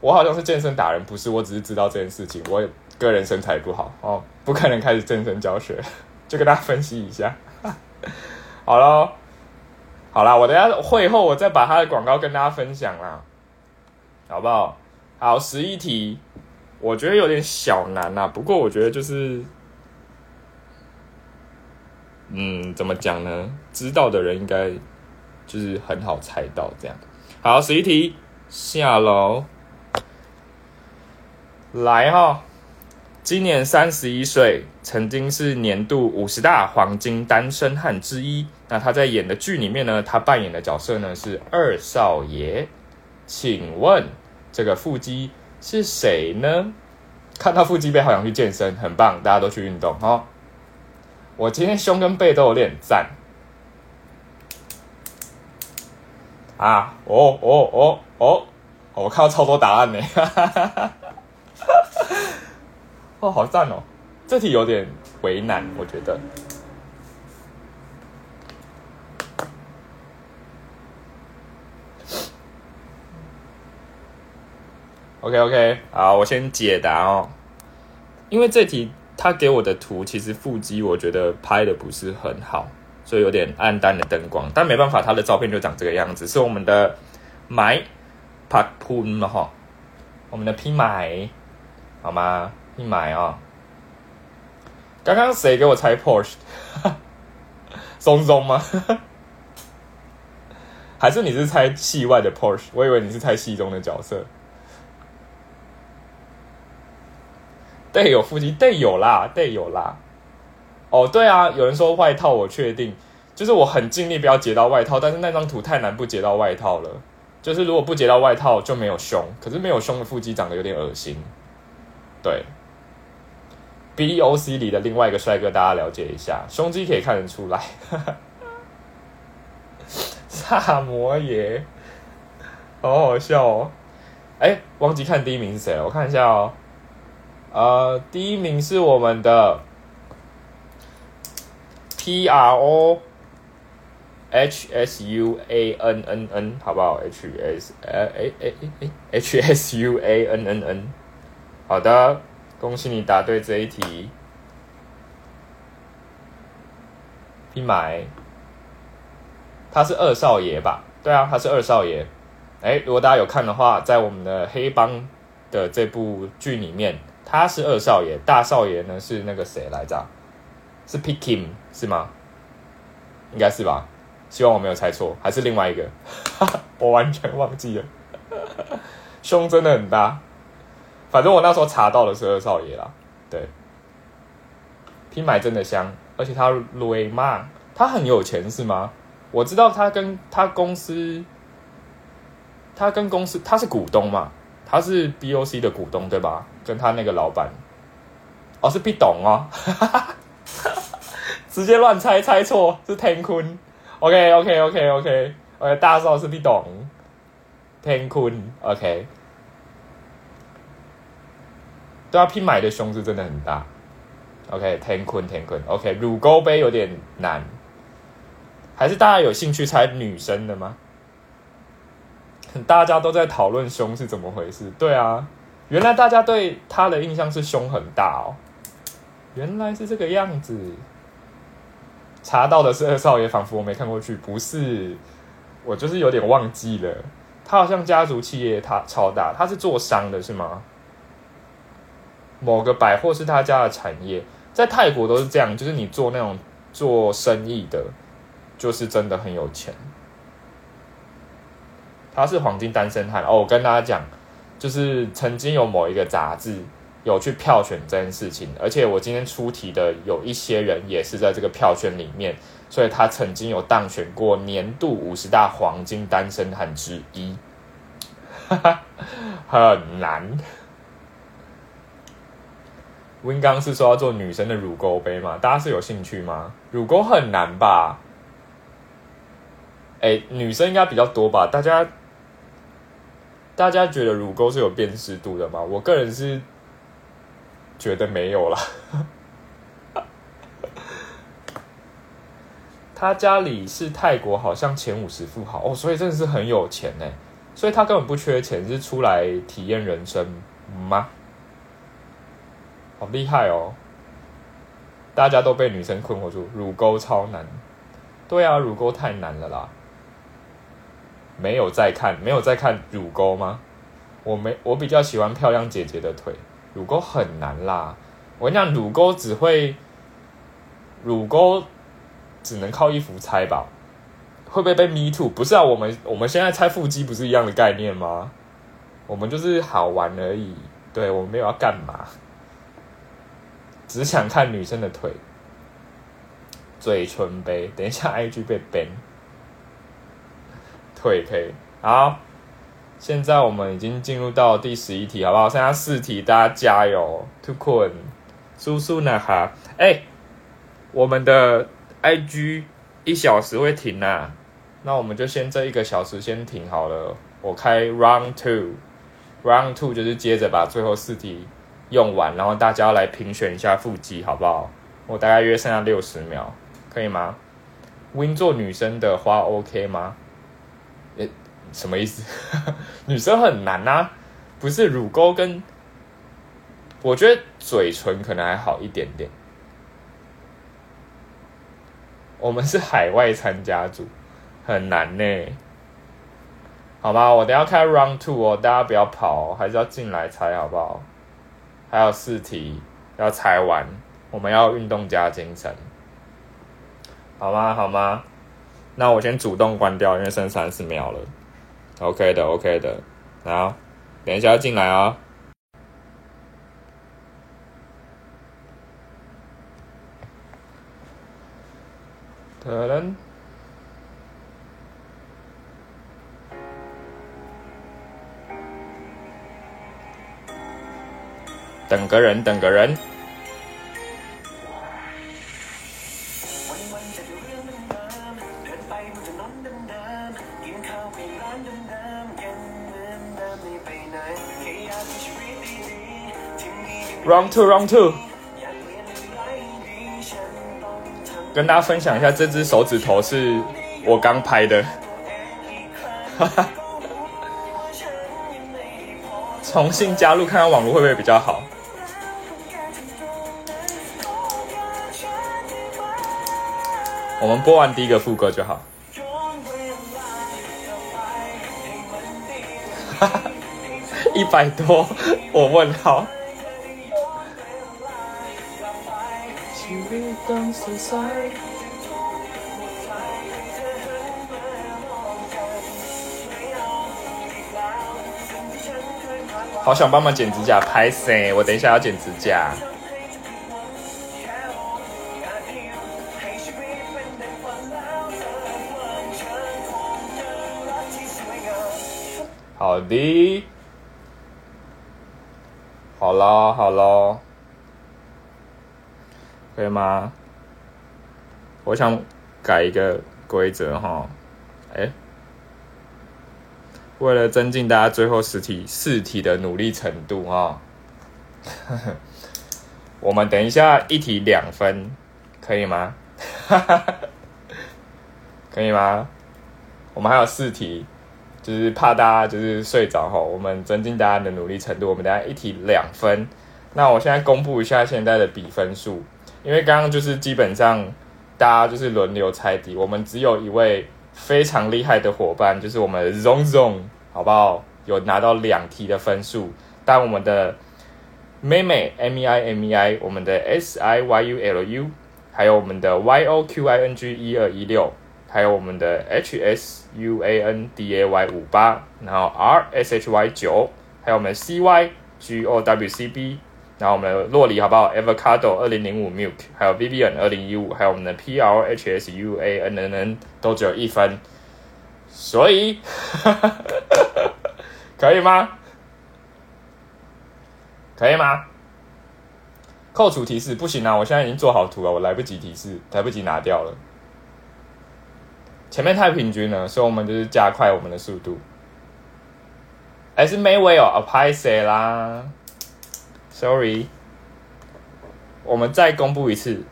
我好像是健身达人，不是，我只是知道这件事情。我个人身材不好哦，不可能开始健身教学，就跟大家分析一下。好了，好了，我等下会后我再把他的广告跟大家分享啦。好不好？好，十一题，我觉得有点小难呐。不过我觉得就是，嗯，怎么讲呢？知道的人应该就是很好猜到这样。好，十一题，下楼，来哈。今年三十一岁，曾经是年度五十大黄金单身汉之一。那他在演的剧里面呢，他扮演的角色呢是二少爷。请问这个腹肌是谁呢？看到腹肌背，好想去健身，很棒，大家都去运动哈。我今天胸跟背都有练，赞。啊，哦哦哦哦，我看到超多答案呢，哦，好赞哦，这题有点为难，我觉得。OK OK，好，我先解答哦。因为这题他给我的图其实腹肌我觉得拍的不是很好，所以有点暗淡的灯光。但没办法，他的照片就长这个样子，是我们的买拍喷嘛哈，我们的拼买好吗？拼买啊！刚刚谁给我猜 Porsche？松松吗？还是你是猜戏外的 Porsche？我以为你是猜戏中的角色。对，有腹肌，对，有啦，对，有啦。哦，对啊，有人说外套，我确定，就是我很尽力不要截到外套，但是那张图太难不截到外套了。就是如果不截到外套就没有胸，可是没有胸的腹肌长得有点恶心。对，B O C 里的另外一个帅哥，大家了解一下，胸肌可以看得出来。萨摩耶，好好笑哦。哎，忘记看第一名是谁了，我看一下哦。呃，第一名是我们的 P R O H S U A N N N，好不好？H S 呃诶诶诶 H S U A N N N，好的，恭喜你答对这一题。拼买他是二少爷吧？对啊，他是二少爷。哎，如果大家有看的话，在我们的黑帮的这部剧里面，他是二少爷，大少爷呢是那个谁来着？是 Pickim 是吗？应该是吧？希望我没有猜错，还是另外一个？我完全忘记了。胸真的很大，反正我那时候查到的是二少爷啦。对，拼买真的香，而且他瑞嘛，他很有钱是吗？我知道他跟他公司，他跟公司他是股东嘛，他是 BOC 的股东对吧？跟他那个老板，哦是 B 董哦，直接乱猜猜错是天坤，OK OK OK OK OK 大少是 B 董，天坤 OK，对啊，拼买的胸是真的很大，OK 天坤天坤 OK 乳沟杯有点难。还是大家有兴趣猜女生的吗？大家都在讨论胸是怎么回事。对啊，原来大家对他的印象是胸很大哦。原来是这个样子。查到的是二少爷，仿佛我没看过去。不是，我就是有点忘记了。他好像家族企业，他超大，他是做商的，是吗？某个百货是他家的产业，在泰国都是这样，就是你做那种做生意的。就是真的很有钱，他是黄金单身汉哦。我跟大家讲，就是曾经有某一个杂志有去票选这件事情，而且我今天出题的有一些人也是在这个票选里面，所以他曾经有当选过年度五十大黄金单身汉之一，很难。温刚是说要做女生的乳沟杯吗？大家是有兴趣吗？乳沟很难吧？哎，女生应该比较多吧？大家，大家觉得乳沟是有辨识度的吗？我个人是觉得没有了。他家里是泰国，好像前五十富豪哦，所以真的是很有钱呢。所以他根本不缺钱，是出来体验人生吗？好厉害哦！大家都被女生困惑住，乳沟超难。对啊，乳沟太难了啦。没有在看，没有在看乳沟吗？我没，我比较喜欢漂亮姐姐的腿，乳沟很难啦。我跟你讲，乳沟只会，乳沟只能靠衣服猜吧？会不会被 me too？不是啊，我们我们现在猜腹肌不是一样的概念吗？我们就是好玩而已，对我们没有要干嘛，只想看女生的腿，嘴唇杯。等一下，IG 被 ban。可以可以，好，现在我们已经进入到第十一题，好不好？剩下四题，大家加油！To 困，叔叔呢？哈，哎，我们的 IG 一小时会停啊，那我们就先这一个小时先停好了。我开 Round Two，Round Two 就是接着把最后四题用完，然后大家来评选一下腹肌，好不好？我大概约剩下六十秒，可以吗？Win 做女生的话 OK 吗？什么意思？女生很难啊，不是乳沟跟，我觉得嘴唇可能还好一点点。我们是海外参加组，很难呢。好吧，我等下开 round two 哦，大家不要跑，还是要进来猜好不好？还有四题要猜完，我们要运动加精神，好吗？好吗？那我先主动关掉，因为剩三十秒了。OK 的，OK 的，好，等一下进来啊！可能等个人，等个人。Round Two Round Two 跟大家分享一下，这只手指头是我刚拍的。哈哈，重新加入看看网络会不会比较好？我们播完第一个副歌就好。哈哈，一百多，我问号。好想帮忙剪指甲，拍谁？我等一下要剪指甲。好的，好了好了，可以吗？我想改一个规则哈，哎。为了增进大家最后十题四题的努力程度啊，我们等一下一题两分，可以吗？可以吗？我们还有四题，就是怕大家就是睡着哈，我们增进大家的努力程度，我们等下一题两分。那我现在公布一下现在的比分数，因为刚刚就是基本上大家就是轮流猜题，我们只有一位。非常厉害的伙伴，就是我们 Zong Zong，好不好？有拿到两题的分数，但我们的妹妹 M E I M E I，我们的 S I Y U L U，还有我们的 Y O Q I N G 一二一六，还有我们的 H S U A N D A Y 五八，然后 R S H Y 九，还有我们 C Y G O W C B。然后我们的洛梨好不好？Avocado 二零零五 Milk，还有 Vivian 二零一五，还有我们的 P R H S U A N N N 都只有一分，所以 可以吗？可以吗？扣除提示不行啊！我现在已经做好图了，我来不及提示，来不及拿掉了。前面太平均了，所以我们就是加快我们的速度。还是没位哦，啊拍谁啦？Sorry，我们再公布一次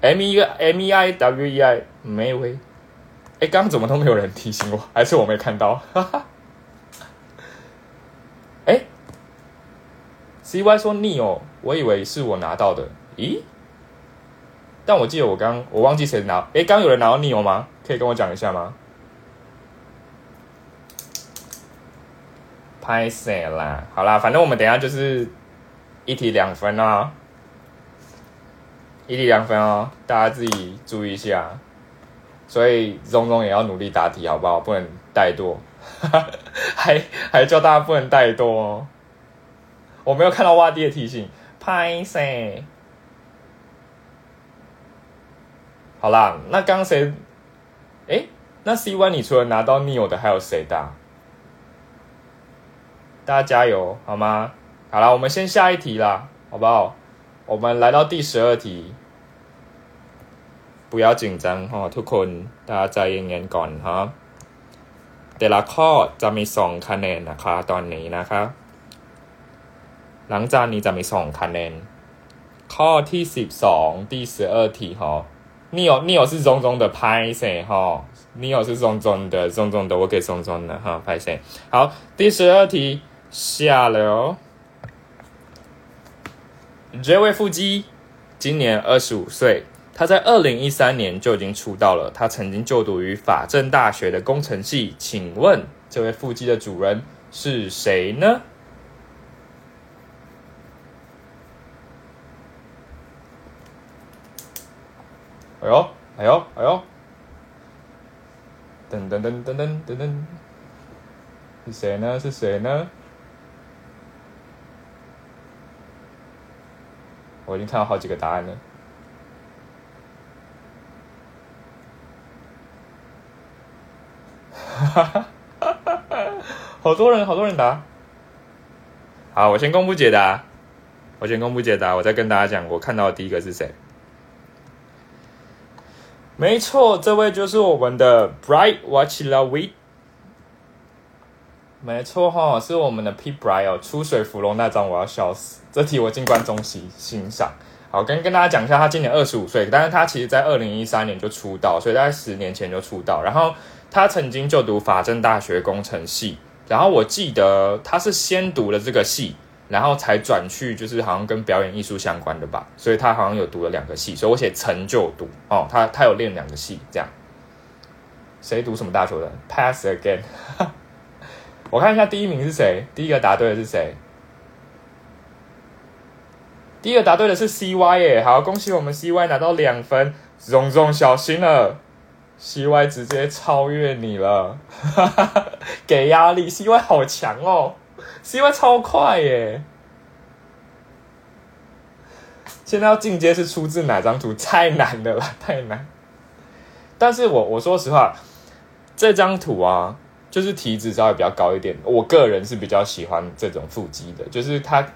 ，M E M E I W E I 没位。哎，刚刚怎么都没有人提醒我，还是我没看到？哈哈。哎，C Y 说 Neo，我以为是我拿到的。咦？但我记得我刚我忘记谁拿。哎，刚有人拿到 Neo 吗？可以跟我讲一下吗？拍谁啦？好啦，反正我们等下就是。一题两分啊，一题两分哦，大家自己注意一下。所以荣荣也要努力答题，好不好？不能怠惰，还还叫大家不能怠惰哦。我没有看到挖地的提醒，拍谁？好啦，那刚谁？哎，那 C one 你除了拿到 Neo 的，还有谁的？大家加油，好吗？好了，我们先下一题啦，好不好？我们来到第十二题，不要紧张哈，ทุกคน大家ใจเย็นๆก่อนฮะแต่ละข้อจะมีสองคะแนนนะคะตอนนี้นะคะหลังจากนี้จะมีสองคะแนนข้อที่สิบสอง第十二题哈，Neo Neo 是中中的拍谁哈？Neo 是中中的中中的，我给中中的哈拍谁？好，第十二题下了哦。 这位腹肌今年二十五岁，他在二零一三年就已经出道了。他曾经就读于法政大学的工程系。请问这位腹肌的主人是谁呢？哎呦，哎呦，哎呦！噔噔噔噔噔噔噔，是谁呢？是谁呢？我已经看到好几个答案了，哈哈哈好多人，好多人答。好，我先公布解答。我先公布解答，我再跟大家讲，我看到的第一个是谁？没错，这位就是我们的 Bright Watch l o v e 没错哈，是我们的 P Bright 哦，出水芙蓉那张我要笑死。这题我静观中喜欣赏。好，跟跟大家讲一下，他今年二十五岁，但是他其实在二零一三年就出道，所以大概十年前就出道。然后他曾经就读法政大学工程系，然后我记得他是先读了这个系，然后才转去就是好像跟表演艺术相关的吧，所以他好像有读了两个系，所以我写成就读哦，他他有练两个系这样。谁读什么大学的？Pass again。我看一下第一名是谁，第一个答对的是谁？第一个答对的是 C Y 耶，好，恭喜我们 C Y 拿到两分，蓉蓉小心了，C Y 直接超越你了，给压力，C Y 好强哦，C Y 超快耶，现在要进阶是出自哪张图？太难的了，太难。但是我我说实话，这张图啊，就是体脂稍微比较高一点，我个人是比较喜欢这种腹肌的，就是它。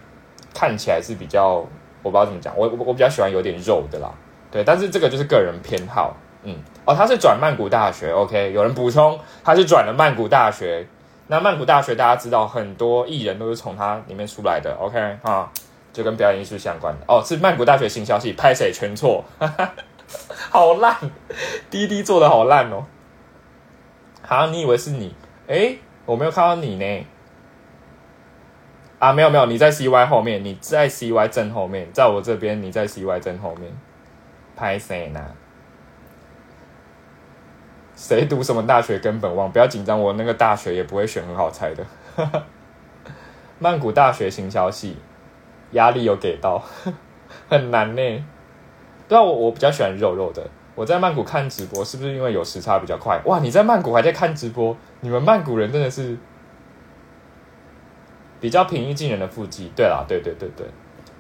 看起来是比较，我不知道怎么讲，我我比较喜欢有点肉的啦，对，但是这个就是个人偏好，嗯，哦，他是转曼谷大学，OK，有人补充他是转了曼谷大学，那曼谷大学大家知道很多艺人都是从他里面出来的，OK 啊，就跟表演艺术相关。的，哦，是曼谷大学新消息，拍谁全错，好烂，滴滴做的好烂哦，好，你以为是你？诶，我没有看到你呢。啊，没有没有，你在 C Y 后面，你在 C Y 正后面，在我这边，你在 C Y 正后面，拍谁呢？谁读什么大学根本忘，不要紧张，我那个大学也不会选很好猜的。曼谷大学行销系，压力有给到，很难呢。对啊，我我比较喜欢肉肉的。我在曼谷看直播，是不是因为有时差比较快？哇，你在曼谷还在看直播？你们曼谷人真的是。比较平易近人的腹肌，对啦，对对对对，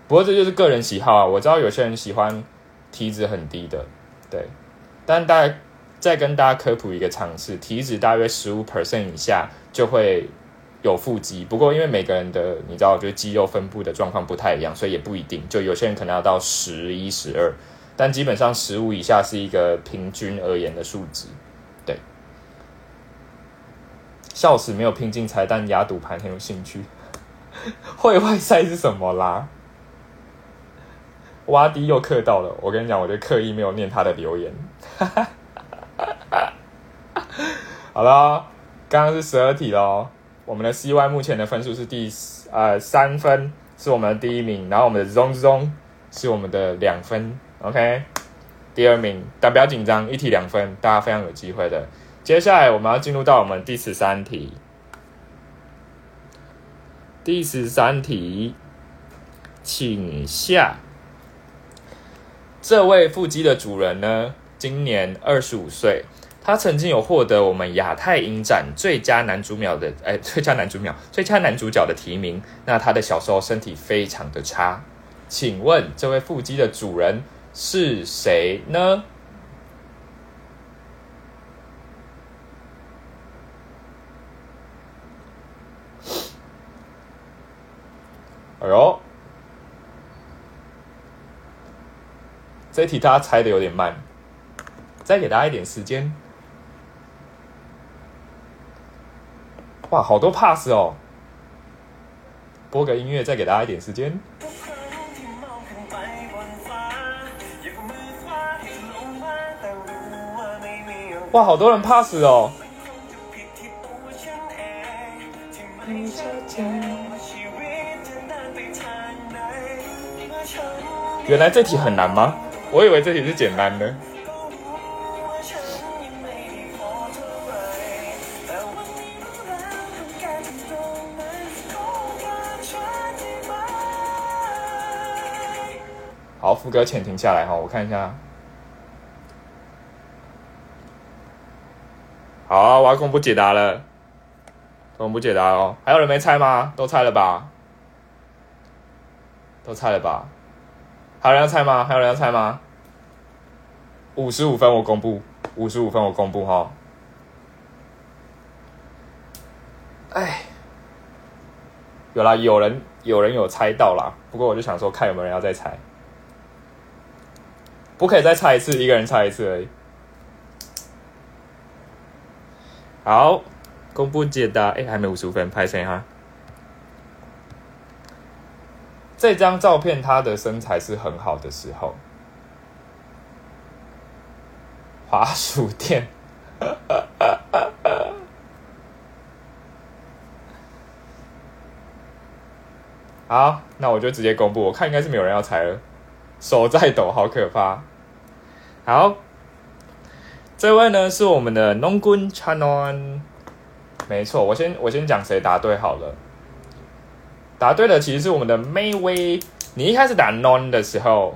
不过这就是个人喜好啊。我知道有些人喜欢体脂很低的，对，但大概再跟大家科普一个常识，体脂大约十五 percent 以下就会有腹肌。不过因为每个人的你知道，就肌肉分布的状况不太一样，所以也不一定。就有些人可能要到十一、十二，但基本上十五以下是一个平均而言的数值。对，笑死，没有拼竞猜，但压赌盘很有兴趣。会外赛是什么啦？挖迪又刻到了，我跟你讲，我就刻意没有念他的留言。好了，刚刚是十二题喽。我们的 C Y 目前的分数是第呃三分，是我们的第一名。然后我们的 Zong Zong 是我们的两分，OK。第二名，但不要紧张，一题两分，大家非常有机会的。接下来我们要进入到我们第十三题。第十三题，请下。这位腹肌的主人呢，今年二十五岁，他曾经有获得我们亚太影展最佳男主角的，哎，最佳男主角、最佳男主角的提名。那他的小时候身体非常的差，请问这位腹肌的主人是谁呢？哎呦，这题大家猜的有点慢，再给大家一点时间。哇，好多 pass 哦！播个音乐，再给大家一点时间。哇，好多人 pass 哦！原来这题很难吗？我以为这题是简单的。好，副歌前停下来哈，我看一下。好，我要公布解答了。公布解答哦，还有人没猜吗？都猜了吧？都猜了吧？还有人要猜吗？还有人要猜吗？五十五分我公布，五十五分我公布哈。哎，有啦，有人有人有猜到啦。不过我就想说，看有没有人要再猜，不可以再猜一次，一个人猜一次而已。好，公布解答。哎，还没五十五分，拍谁哈？这张照片，他的身材是很好的时候。滑鼠店，好，那我就直接公布。我看应该是没有人要猜了，手在抖，好可怕。好，这位呢是我们的农 o n Chanon。没错，我先我先讲谁答对好了。答对的其实是我们的 May 威。你一开始打 Non 的时候，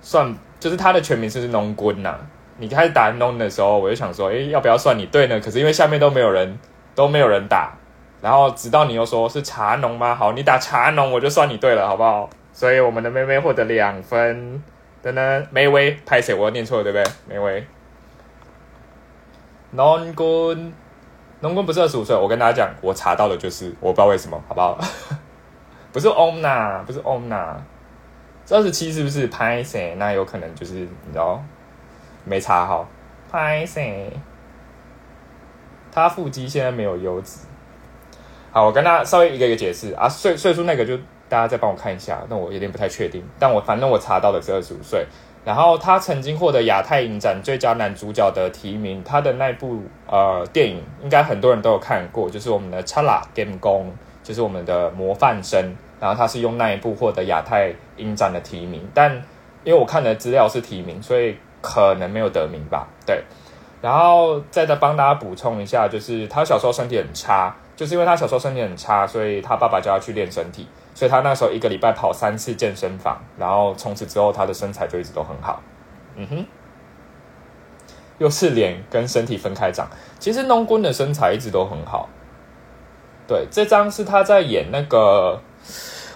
算就是他的全名是农 quân 呐。你开始打 Non 的时候，我就想说，哎，要不要算你对呢？可是因为下面都没有人，都没有人打，然后直到你又说是茶农吗？好，你打茶农，我就算你对了，好不好？所以我们的 ma way 获得两分。等等，梅威拍谁？我要念错了，对不对？梅威。农 quân，农 quân 不是二十五岁。我跟大家讲，我查到的就是，我不知道为什么，好不好？不是 om 呐，不是 om 呐，二十七是不是拍谁？那有可能就是你知道，没查好，拍谁？他腹肌现在没有优质。好，我跟他稍微一个一个解释啊，岁岁数那个就。大家再帮我看一下，那我有点不太确定，但我反正我查到的是二十五岁。然后他曾经获得亚太影展最佳男主角的提名，他的那部呃电影应该很多人都有看过，就是我们的《查拉 Game 工》，就是我们的模范生。然后他是用那一部获得亚太影展的提名，但因为我看的资料是提名，所以可能没有得名吧。对，然后再再帮大家补充一下，就是他小时候身体很差，就是因为他小时候身体很差，所以他爸爸叫他去练身体。所以他那时候一个礼拜跑三次健身房，然后从此之后他的身材就一直都很好。嗯哼，又是脸跟身体分开长。其实农棍的身材一直都很好。对，这张是他在演那个，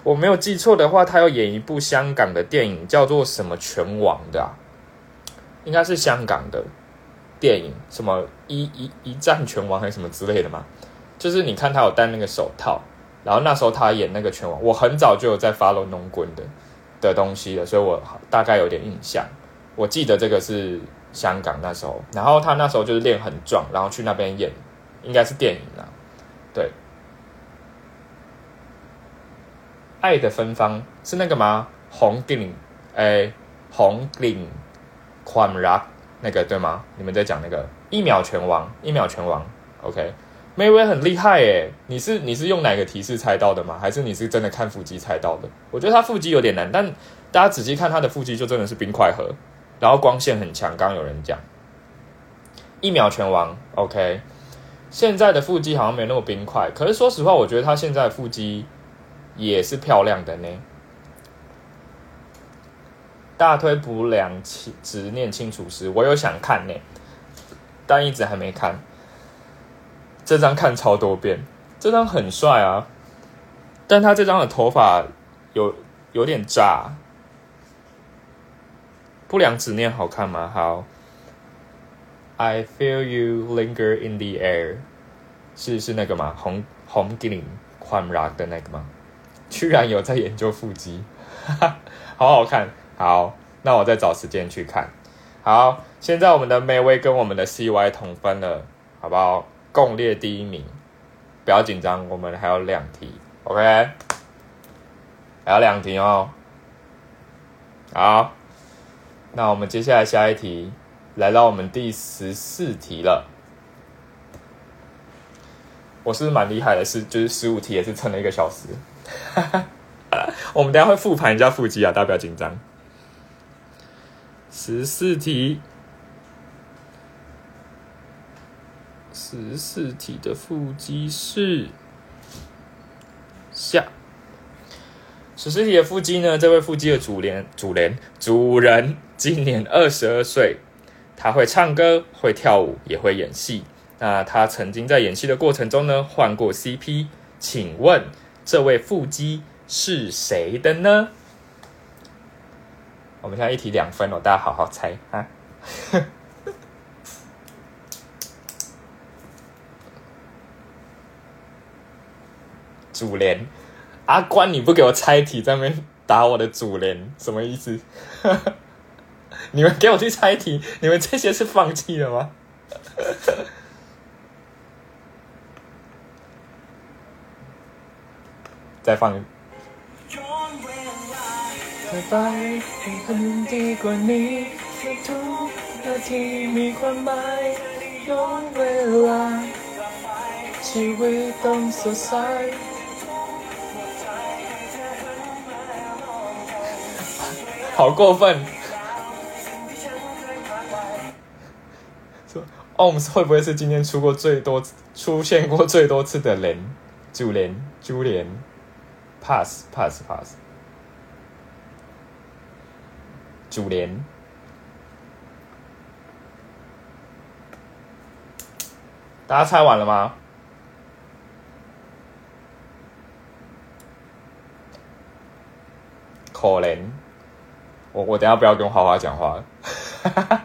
我没有记错的话，他要演一部香港的电影，叫做什么拳王的，啊应该是香港的电影，什么一一一战拳王还是什么之类的嘛。就是你看他有戴那个手套。然后那时候他演那个拳王，我很早就有在 follow 农棍的的东西了，所以我大概有点印象。我记得这个是香港那时候，然后他那时候就是练很壮，然后去那边演，应该是电影啦。对，爱的芬芳是那个吗？红顶诶，红顶宽拉那个对吗？你们在讲那个一秒拳王，一秒拳王，OK。梅威很厉害诶，你是你是用哪个提示猜到的吗？还是你是真的看腹肌猜到的？我觉得他腹肌有点难，但大家仔细看他的腹肌就真的是冰块盒，然后光线很强。刚刚有人讲一秒拳王，OK，现在的腹肌好像没那么冰块，可是说实话，我觉得他现在的腹肌也是漂亮的呢。大推不良执念清除师，我有想看呢，但一直还没看。这张看超多遍，这张很帅啊，但他这张的头发有有点炸。不良执念好看吗？好，I feel you linger in the air，是是那个吗？红红 g i l i 宽 rock 的那个吗？居然有在研究腹肌，好好看。好，那我再找时间去看。好，现在我们的 May 威跟我们的 CY 同分了，好不好？共列第一名，不要紧张，我们还有两题，OK，还有两题哦。好，那我们接下来下一题，来到我们第十四题了。我是蛮厉害的，是就是十五题也是撑了一个小时。哈 哈我们等下会复盘一下腹肌啊，大家不要紧张。十四题。十四题的腹肌是下。十四题的腹肌呢？这位腹肌的主联，主人，主人今年二十二岁，他会唱歌，会跳舞，也会演戏。那他曾经在演戏的过程中呢，换过 CP。请问这位腹肌是谁的呢？我们现在一题两分哦，大家好好猜啊。主联阿关，你不给我猜题，在那边打我的主联，什么意思？你们给我去猜题，你们这些是放弃了吗？再放。好过分！说 OMS 会不会是今天出过最多出现过最多次的人，主联，珠联，pass pass pass，主联，大家猜完了吗？可怜，我我等下不要跟花花讲话。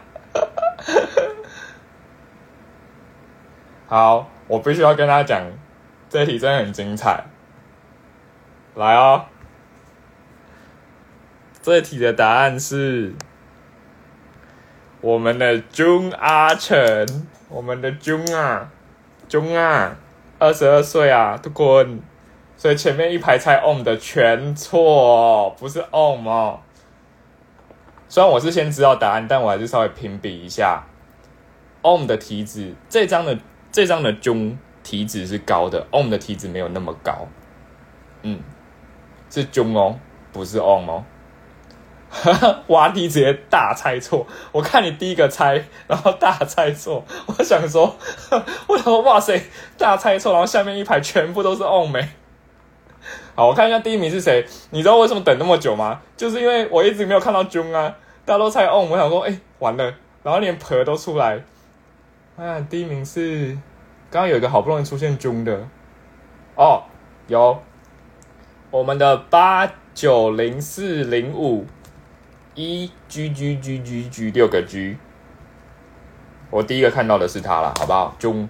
好，我必须要跟他讲，这题真的很精彩。来哦，这题的答案是我们的钟阿成，我们的钟啊，钟啊，二十二岁啊，都滚！所以前面一排猜 on 的全错哦，不是 on 哦。虽然我是先知道答案，但我还是稍微评比一下 on 的题子，这张的。这张的中体脂是高的，on 的体脂没有那么高，嗯，是中哦，不是 on 哦。挖地直接大猜错，我看你第一个猜，然后大猜错，我想说，我想说，哇塞，大猜错，然后下面一排全部都是 on 没。好，我看一下第一名是谁，你知道为什么等那么久吗？就是因为我一直没有看到中啊，大家都猜 on，我想说，哎，完了，然后连婆都出来。啊，第一名是刚刚有一个好不容易出现中的哦，有我们的八九零四零五一 G G G G G 六个 G，我第一个看到的是他了，好不好？中，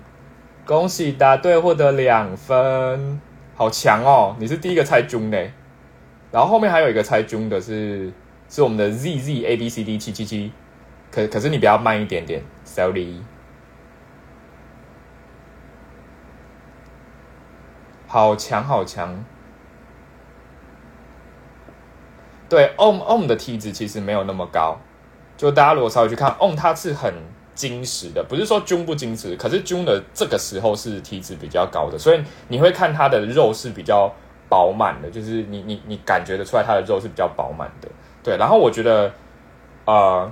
恭喜答对，获得两分，好强哦！你是第一个猜中的，然后后面还有一个猜中的是是我们的 Z Z A B C D 七七七，可可是你比较慢一点点，Sorry。好强，好强！对，om om 的体脂其实没有那么高。就大家如果稍微去看 om，它是很精实的，不是说 Jun 不精实，可是 Jun 的这个时候是体脂比较高的，所以你会看它的肉是比较饱满的，就是你你你感觉得出来它的肉是比较饱满的。对，然后我觉得，呃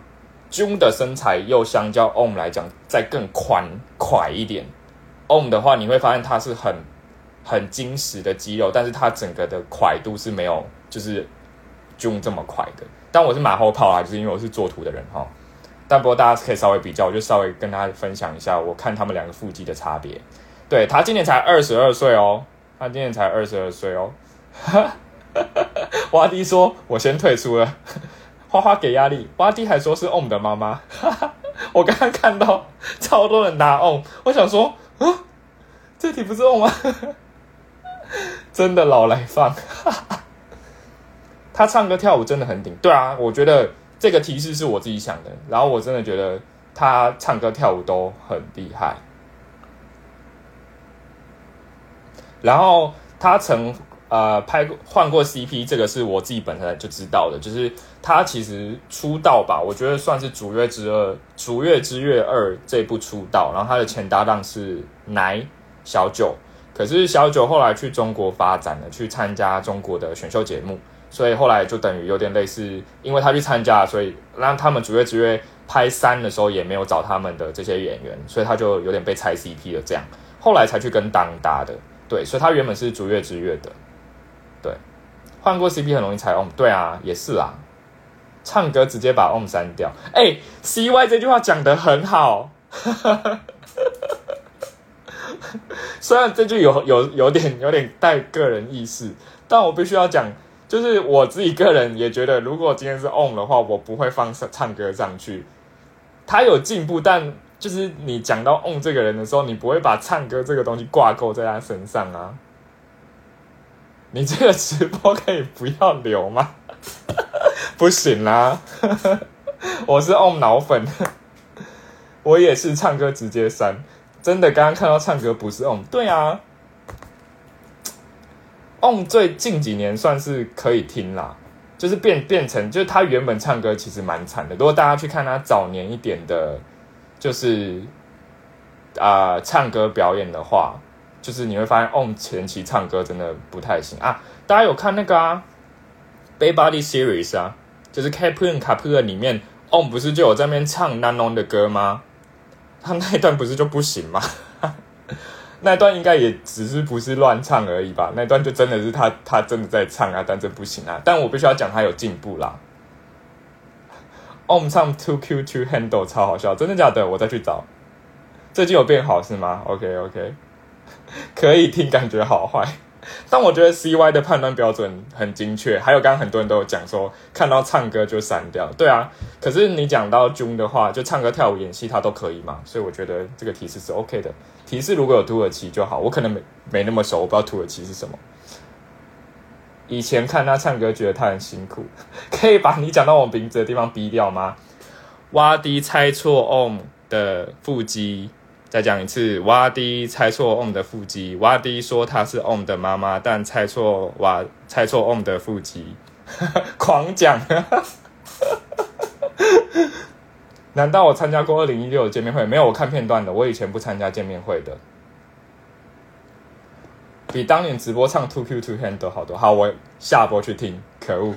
，Jun 的身材又相较 om 来讲再更宽快一点。om 的话，你会发现它是很。很精实的肌肉，但是它整个的快度是没有就是 June 这么快的。但我是马后炮啊，就是因为我是做图的人哈。但不过大家可以稍微比较，我就稍微跟大家分享一下，我看他们两个腹肌的差别。对他今年才二十二岁哦，他今年才二十二岁哦。挖迪说：“我先退出了。”花花给压力，挖迪还说是 OM 的妈妈。我刚刚看到超多人拿 OM，我想说，啊，这题不是 OM 吗？真的老来放，他唱歌跳舞真的很顶。对啊，我觉得这个提示是我自己想的，然后我真的觉得他唱歌跳舞都很厉害。然后他曾呃拍过换过 CP，这个是我自己本身就知道的，就是他其实出道吧，我觉得算是《逐月之二》《逐月之月二》这部出道，然后他的前搭档是奶小九。可是小九后来去中国发展了，去参加中国的选秀节目，所以后来就等于有点类似，因为他去参加，所以让他们逐月逐月拍三的时候也没有找他们的这些演员，所以他就有点被拆 CP 了。这样后来才去跟当搭的，对，所以他原本是逐月之月的，对，换过 CP 很容易猜 OM，对啊，也是啊，唱歌直接把 OM 删掉，哎，CY 这句话讲的很好。虽然这句有有有点有点带个人意识，但我必须要讲，就是我自己个人也觉得，如果今天是 on 的话，我不会放唱歌上去。他有进步，但就是你讲到 on 这个人的时候，你不会把唱歌这个东西挂钩在他身上啊。你这个直播可以不要留吗？不行啦，我是 on 脑粉，我也是唱歌直接删。真的，刚刚看到唱歌不是 on，对啊，on 最近几年算是可以听啦，就是变变成，就是他原本唱歌其实蛮惨的。如果大家去看他早年一点的，就是啊唱歌表演的话，就是你会发现 on 前期唱歌真的不太行啊。大家有看那个啊《Bay Body Series》啊，就是 Capun Capun 里面 on 不是就有在那边唱 Nanon 的歌吗？他那一段不是就不行吗？那段应该也只是不是乱唱而已吧？那段就真的是他他真的在唱啊，但这不行啊。但我必须要讲他有进步啦。我们唱 Too Q Two Handle 超好笑，真的假的？我再去找。最近有变好是吗？OK OK，可以听，感觉好坏。但我觉得 CY 的判断标准很精确。还有刚刚很多人都有讲说，看到唱歌就删掉。对啊，可是你讲到 June 的话，就唱歌、跳舞、演戏，他都可以嘛。所以我觉得这个提示是 OK 的。提示如果有土耳其就好，我可能没没那么熟，我不知道土耳其是什么。以前看他唱歌，觉得他很辛苦，可以把你讲到我名字的地方逼掉吗？挖迪猜错 Om 的腹肌。再讲一次，瓦迪猜错 Om 的腹肌。瓦迪说他是 Om 的妈妈，但猜错瓦猜错 Om 的腹肌，狂讲。难道我参加过二零一六见面会？没有，我看片段的。我以前不参加见面会的。比当年直播唱 Two Q Two Hand 好多。好，我下播去听。可恶。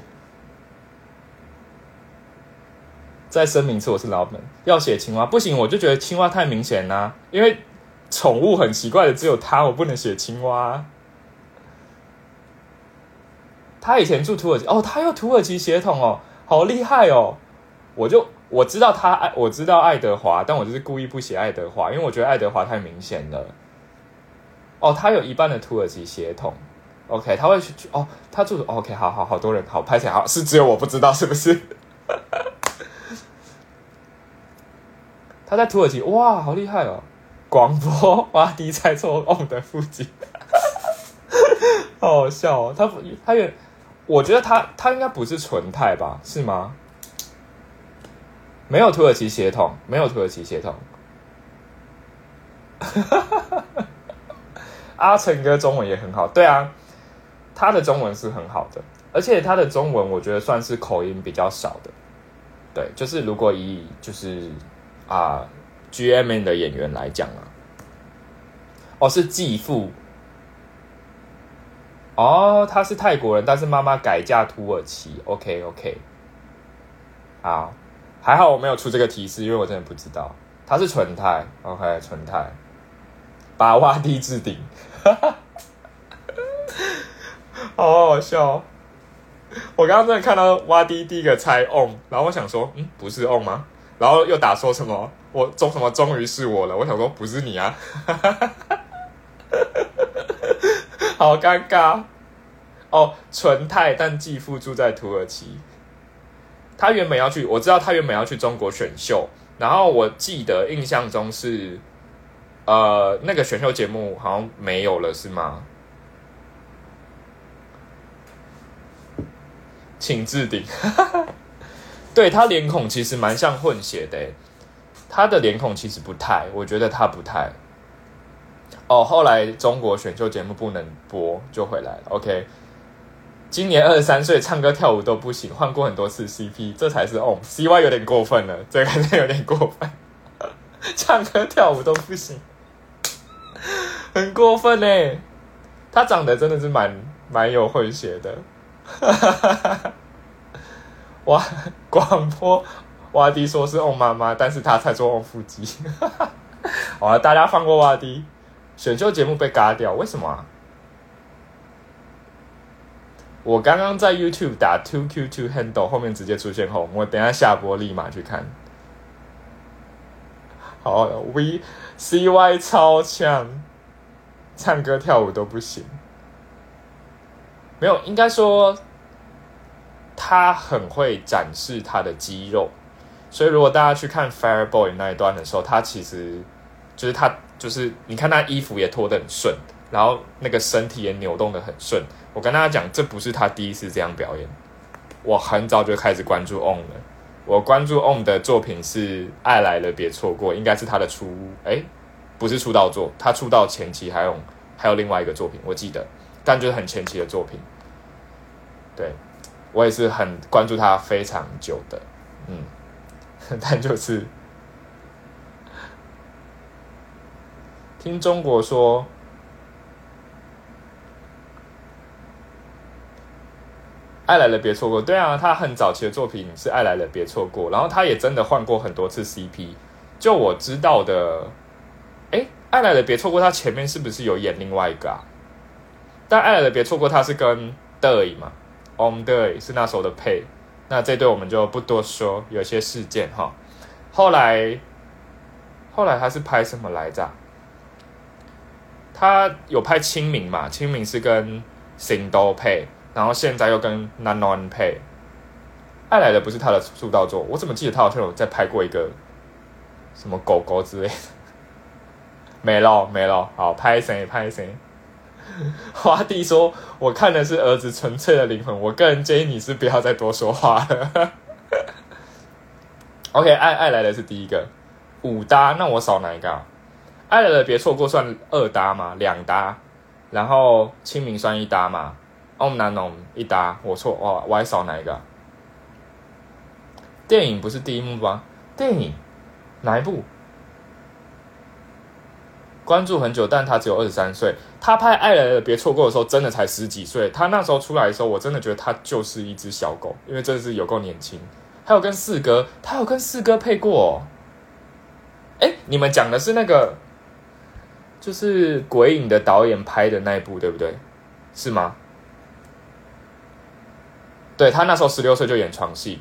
再声明一次，我是老本。要写青蛙不行，我就觉得青蛙太明显啦。因为宠物很奇怪的，只有它，我不能写青蛙。他以前住土耳其哦，他有土耳其血统哦，好厉害哦！我就我知道他爱，我知道爱德华，但我就是故意不写爱德华，因为我觉得爱德华太明显了。哦，他有一半的土耳其血统。OK，他会去哦，他住 OK，好好好多人好拍起来好，是只有我不知道是不是？他在土耳其，哇，好厉害哦！广播哇，迪猜错 on 的腹肌，好好笑哦。他他也，我觉得他他应该不是纯泰吧？是吗？没有土耳其血统，没有土耳其血统。阿成哥中文也很好，对啊，他的中文是很好的，而且他的中文我觉得算是口音比较少的。对，就是如果以就是。啊，G M N 的演员来讲啊，哦，是继父，哦，他是泰国人，但是妈妈改嫁土耳其。OK OK，好，还好我没有出这个提示，因为我真的不知道他是纯泰。OK，纯泰，把挖地置顶，哈哈好好笑。我刚刚真的看到挖地第一个猜 on，然后我想说，嗯，不是 on 吗？然后又打说什么？我终什么？终于是我了！我想说不是你啊，好尴尬哦。纯泰但继父住在土耳其，他原本要去，我知道他原本要去中国选秀，然后我记得印象中是，呃，那个选秀节目好像没有了，是吗？请置顶。对他脸孔其实蛮像混血的，他的脸孔其实不太，我觉得他不太。哦，后来中国选秀节目不能播，就回来了。OK，今年二十三岁，唱歌跳舞都不行，换过很多次 CP，这才是哦。CY 有点过分了，这个有点过分，唱歌跳舞都不行，很过分呢。他长得真的是蛮蛮有混血的。哇！广播瓦迪说是翁妈妈，但是他才做翁腹肌。好了，大家放过瓦迪。选秀节目被嘎掉，为什么啊？我刚刚在 YouTube 打 Two Q Two Handle 后面直接出现后，我等下下播立马去看。好，V C Y 超强，唱歌跳舞都不行。没有，应该说。他很会展示他的肌肉，所以如果大家去看 Fire Boy 那一段的时候，他其实就是他就是你看他衣服也脱得很顺，然后那个身体也扭动的很顺。我跟大家讲，这不是他第一次这样表演。我很早就开始关注 On 了，我关注 On 的作品是《爱来了别错过》，应该是他的出哎，不是出道作，他出道前期还有还有另外一个作品，我记得，但就是很前期的作品，对。我也是很关注他非常久的，嗯，但就是听中国说，爱来了别错过。对啊，他很早期的作品是爱来了别错过，然后他也真的换过很多次 CP。就我知道的，哎，爱来了别错过他前面是不是有演另外一个啊？但爱来了别错过他是跟 Day 嘛，On Day 是那时候的配。那这对我们就不多说，有些事件哈。后来，后来他是拍什么来着？他有拍清明嘛？清明是跟行都配，然后现在又跟 Nanon 配。爱来的不是他的出道作，我怎么记得他好像有在拍过一个什么狗狗之类的？没了没了，好拍谁拍谁。花弟说：“我看的是儿子纯粹的灵魂，我个人建议你是不要再多说话了。”OK，爱爱来的是第一个五搭，那我少哪一个？爱来的别错过算二搭吗？两搭，然后清明算一搭嘛？Om Nanom 一搭，我错哦，我还少哪一个？电影不是第一幕吗？电影哪一部？关注很久，但他只有二十三岁。他拍《爱来的别错过》的时候，真的才十几岁。他那时候出来的时候，我真的觉得他就是一只小狗，因为真的是有够年轻。还有跟四哥，他有跟四哥配过。哎，你们讲的是那个，就是《鬼影》的导演拍的那一部，对不对？是吗？对他那时候十六岁就演床戏，《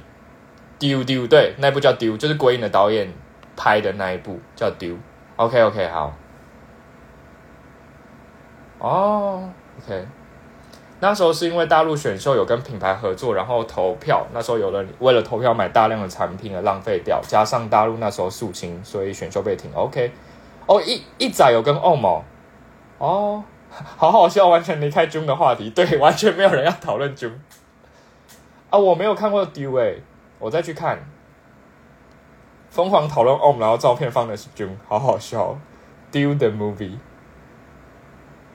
丢丢》对，那部叫《丢》，就是《鬼影》的导演拍的那一部叫《丢》。OK OK，好。哦，OK，那时候是因为大陆选秀有跟品牌合作，然后投票，那时候有人为了投票买大量的产品而浪费掉，加上大陆那时候肃清，所以选秀被停。OK，哦一一仔有跟欧某，哦，好好笑，完全离开 June 的话题，对，完全没有人要讨论 June。啊，我没有看过 Do 哎，我再去看，疯狂讨论 Om，然后照片放的是 June，好好笑，Do the movie。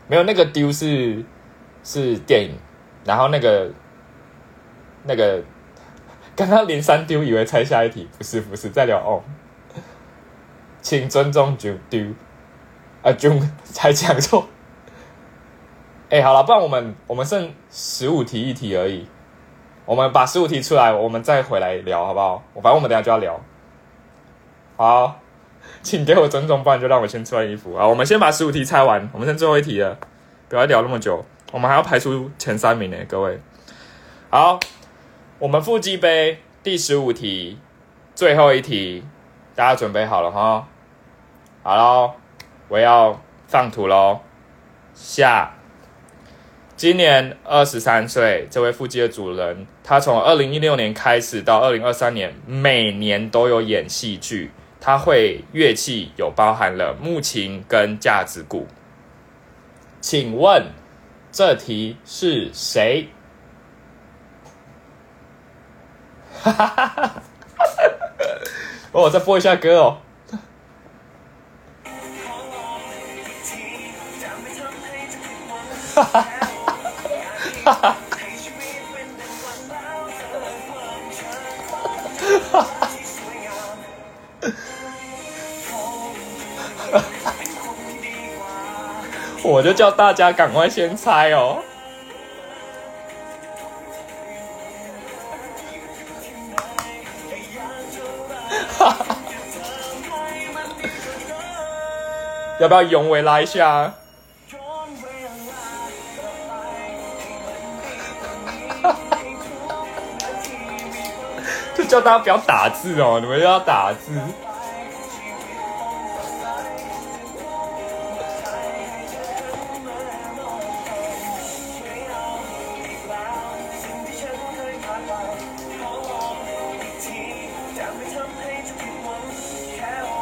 没有那个丢是是电影，然后那个那个刚刚连三丢，以为猜下一题，不是不是在聊哦，请尊重九丢啊，就才讲错。哎，好了，不然我们我们剩十五题一题而已，我们把十五题出来，我们再回来聊好不好？反正我们等下就要聊，好。请给我尊重，不然就让我先穿衣服啊！我们先把十五题猜完，我们剩最后一题了，不要聊那么久，我们还要排出前三名呢，各位。好，我们腹肌杯第十五题，最后一题，大家准备好了哈？好喽，我要放图喽。下，今年二十三岁，这位腹肌的主人，他从二零一六年开始到二零二三年，每年都有演戏剧。它会乐器有包含了木琴跟架子鼓，请问这题是谁？哈哈哈哈哈！我再播一下歌哦。哈哈！我就叫大家赶快先猜哦！要不要永伟拉一下？就叫大家不要打字哦，你们要打字。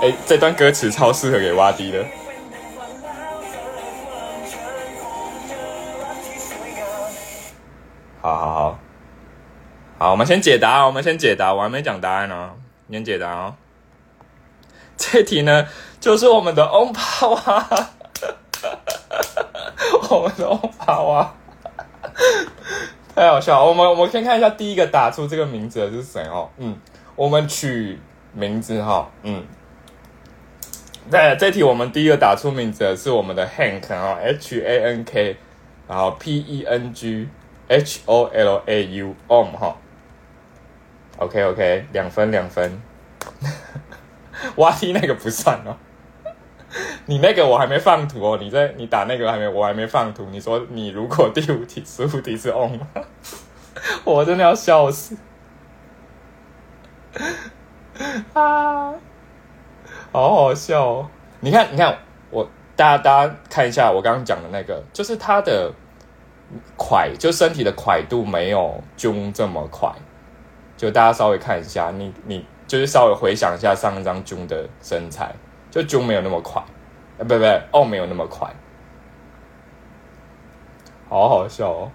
哎，这段歌词超适合给挖迪的。好好好，好，我们先解答，我们先解答，我还没讲答案呢，先解答哦。这题呢，就是我们的欧帕娃，我们的欧帕娃，太好笑了。我们我们先看一下第一个打出这个名字的是谁哦？嗯，我们取名字哈，嗯。在这题，我们第一个打出名字的是我们的 Hank 啊，H A N K，然后 P E N G H O L A U，Om 哈，OK OK，两分两分，挖梯那个不算哦。你那个我还没放图哦，你在你打那个还没，我还没放图。你说你如果第五题、十五题是 on 吗？我真的要笑死！啊，好好笑哦！你看，你看，我大家大家看一下我刚刚讲的那个，就是他的快，就身体的快度没有中这么快。就大家稍微看一下，你你就是稍微回想一下上一张中的身材，就中没有那么快，呃，不不，哦，没有那么快，好好笑哦！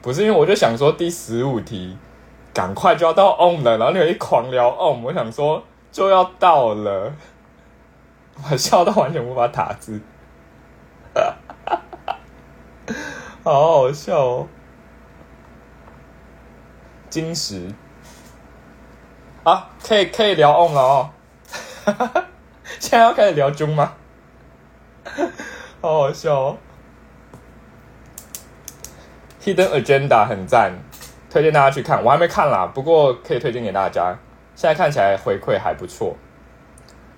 不是因为我就想说第十五题赶快就要到 on 了，然后你有一狂聊 on，我想说就要到了，我笑到完全无法打字，好好笑哦！金石啊，可以可以聊 on 了哦，现在要开始聊中吗？好好笑哦！Hidden Agenda 很赞，推荐大家去看。我还没看啦，不过可以推荐给大家。现在看起来回馈还不错。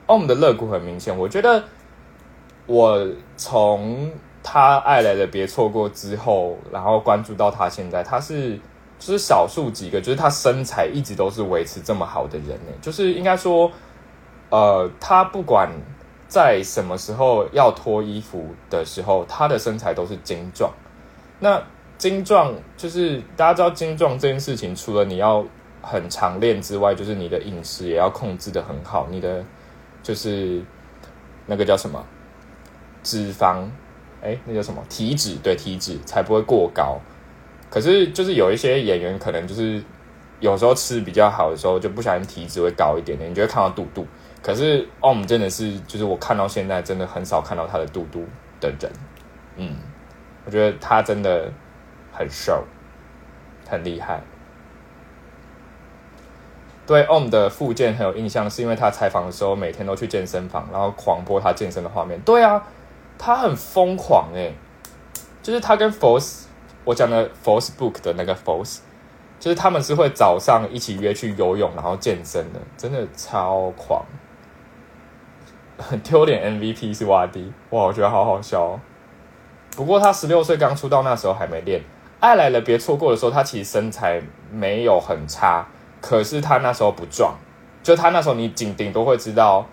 而我们的肋骨很明显，我觉得我从他爱来的别错过之后，然后关注到他现在，他是。就是少数几个，就是他身材一直都是维持这么好的人呢。就是应该说，呃，他不管在什么时候要脱衣服的时候，他的身材都是精壮。那精壮就是大家知道精壮这件事情，除了你要很常练之外，就是你的饮食也要控制的很好，你的就是那个叫什么脂肪，哎，那叫什么体脂？对，体脂才不会过高。可是，就是有一些演员可能就是有时候吃比较好的时候，就不小心体脂会高一点点，你就会看到肚肚。可是 Om 真的是，就是我看到现在真的很少看到他的肚肚的人。嗯，我觉得他真的很瘦，很厉害。对 Om 的附件很有印象，是因为他采访的时候每天都去健身房，然后狂播他健身的画面。对啊，他很疯狂哎，就是他跟 Force。我讲的 Force Book 的那个 Force，就是他们是会早上一起约去游泳，然后健身的，真的超狂。很丢脸，MVP 是瓦迪，哇，我觉得好好笑哦。不过他十六岁刚出道，那时候还没练。爱来了别错过的时候，他其实身材没有很差，可是他那时候不壮，就他那时候你顶顶都会知道，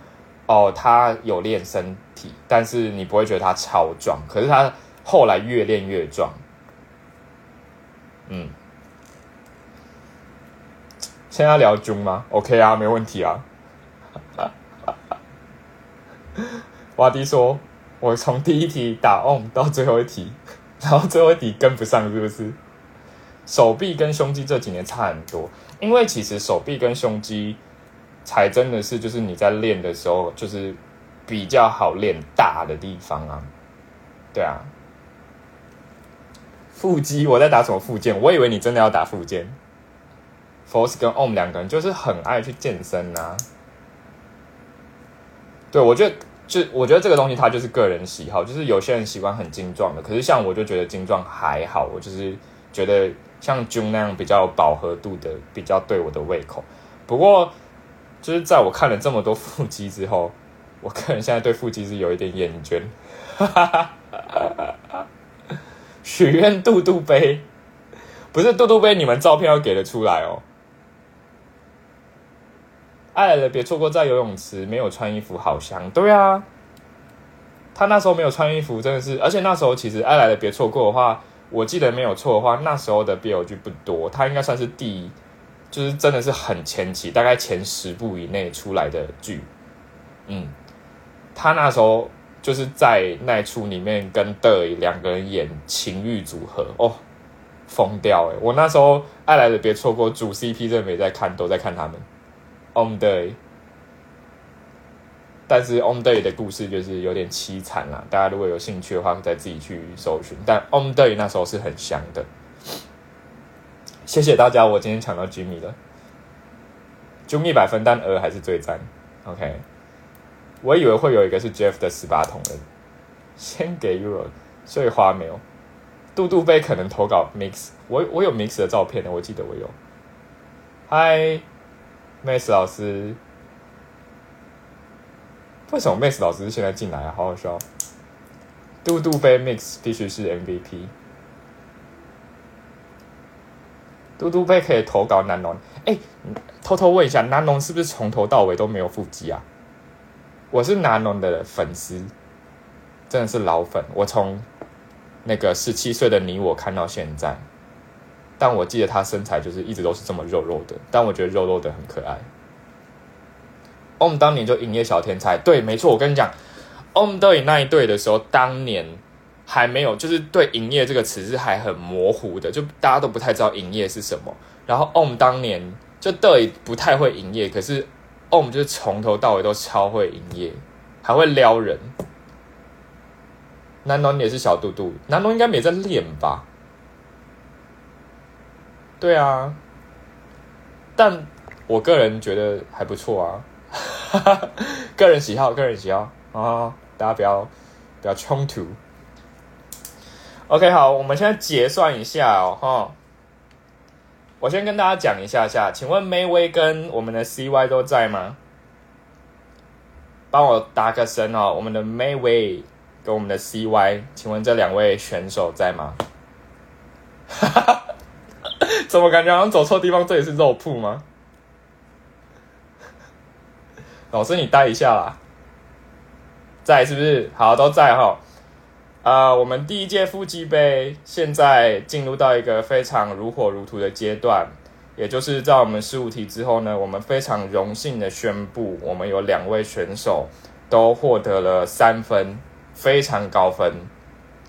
哦，他有练身体，但是你不会觉得他超壮。可是他后来越练越壮。嗯，现在要聊胸吗？OK 啊，没问题啊。瓦迪说：“我从第一题打 on 到最后一题，然后最后一题跟不上，是不是？手臂跟胸肌这几年差很多，因为其实手臂跟胸肌才真的是就是你在练的时候，就是比较好练大的地方啊。对啊。”腹肌，我在打什么附件？我以为你真的要打附件。Force 跟 Om 两个人就是很爱去健身呐。对，我觉得就我觉得这个东西它就是个人喜好，就是有些人喜欢很精壮的，可是像我就觉得精壮还好，我就是觉得像 June 那样比较饱和度的比较对我的胃口。不过就是在我看了这么多腹肌之后，我个人现在对腹肌是有一点厌倦。哈哈哈哈哈。许愿肚肚杯，不是肚肚杯，你们照片要给的出来哦。爱来了，别错过在游泳池没有穿衣服，好香。对啊，他那时候没有穿衣服，真的是，而且那时候其实爱来了，别错过的话，我记得没有错的话，那时候的 BL 剧不多，他应该算是第，就是真的是很前期，大概前十部以内出来的剧。嗯，他那时候。就是在那出里面跟的两个人演情欲组合哦，疯掉哎！我那时候爱来的别错过主 CP 真的没在看，都在看他们 On Day，但是 On Day 的故事就是有点凄惨啦。大家如果有兴趣的话，再自己去搜寻。但 On Day 那时候是很香的。谢谢大家，我今天抢到 Jimmy 了，Jimmy 百分，但鹅还是最赞。OK。我以为会有一个是 Jeff 的十八桶的，先给 Euro，所以花没有。杜杜杯可能投稿 Mix，我我有 Mix 的照片的，我记得我有。Hi，Max 老师，为什么 Max 老师现在进来啊？好好笑。嘟嘟杯 Mix 必须是 MVP。嘟嘟杯可以投稿南农，哎，偷偷问一下，南农是不是从头到尾都没有腹肌啊？我是南农的粉丝，真的是老粉。我从那个十七岁的你我看到现在，但我记得他身材就是一直都是这么肉肉的，但我觉得肉肉的很可爱。我们当年就营业小天才，对，没错，我跟你讲。我们队那一队的时候，当年还没有，就是对“营业”这个词是还很模糊的，就大家都不太知道“营业”是什么。然后 OM 当年就队不太会营业，可是 OM 就是从头到尾都超会营业，还会撩人。南农也是小肚肚，南农应该没在练吧？对啊，但我个人觉得还不错啊，哈 哈个人喜好，个人喜好啊。大家不要不要冲突。OK，好，我们现在结算一下哦，哈。我先跟大家讲一下下，请问 May 威跟我们的 CY 都在吗？帮我打个声哦，我们的 May 威跟我们的 CY，请问这两位选手在吗？哈哈，怎么感觉好像走错地方？这里是肉铺吗？老师，你待一下啦。在是不是好都在哈？啊，我们第一届腹肌杯现在进入到一个非常如火如荼的阶段，也就是在我们十五题之后呢，我们非常荣幸的宣布，我们有两位选手都获得了三分，非常高分，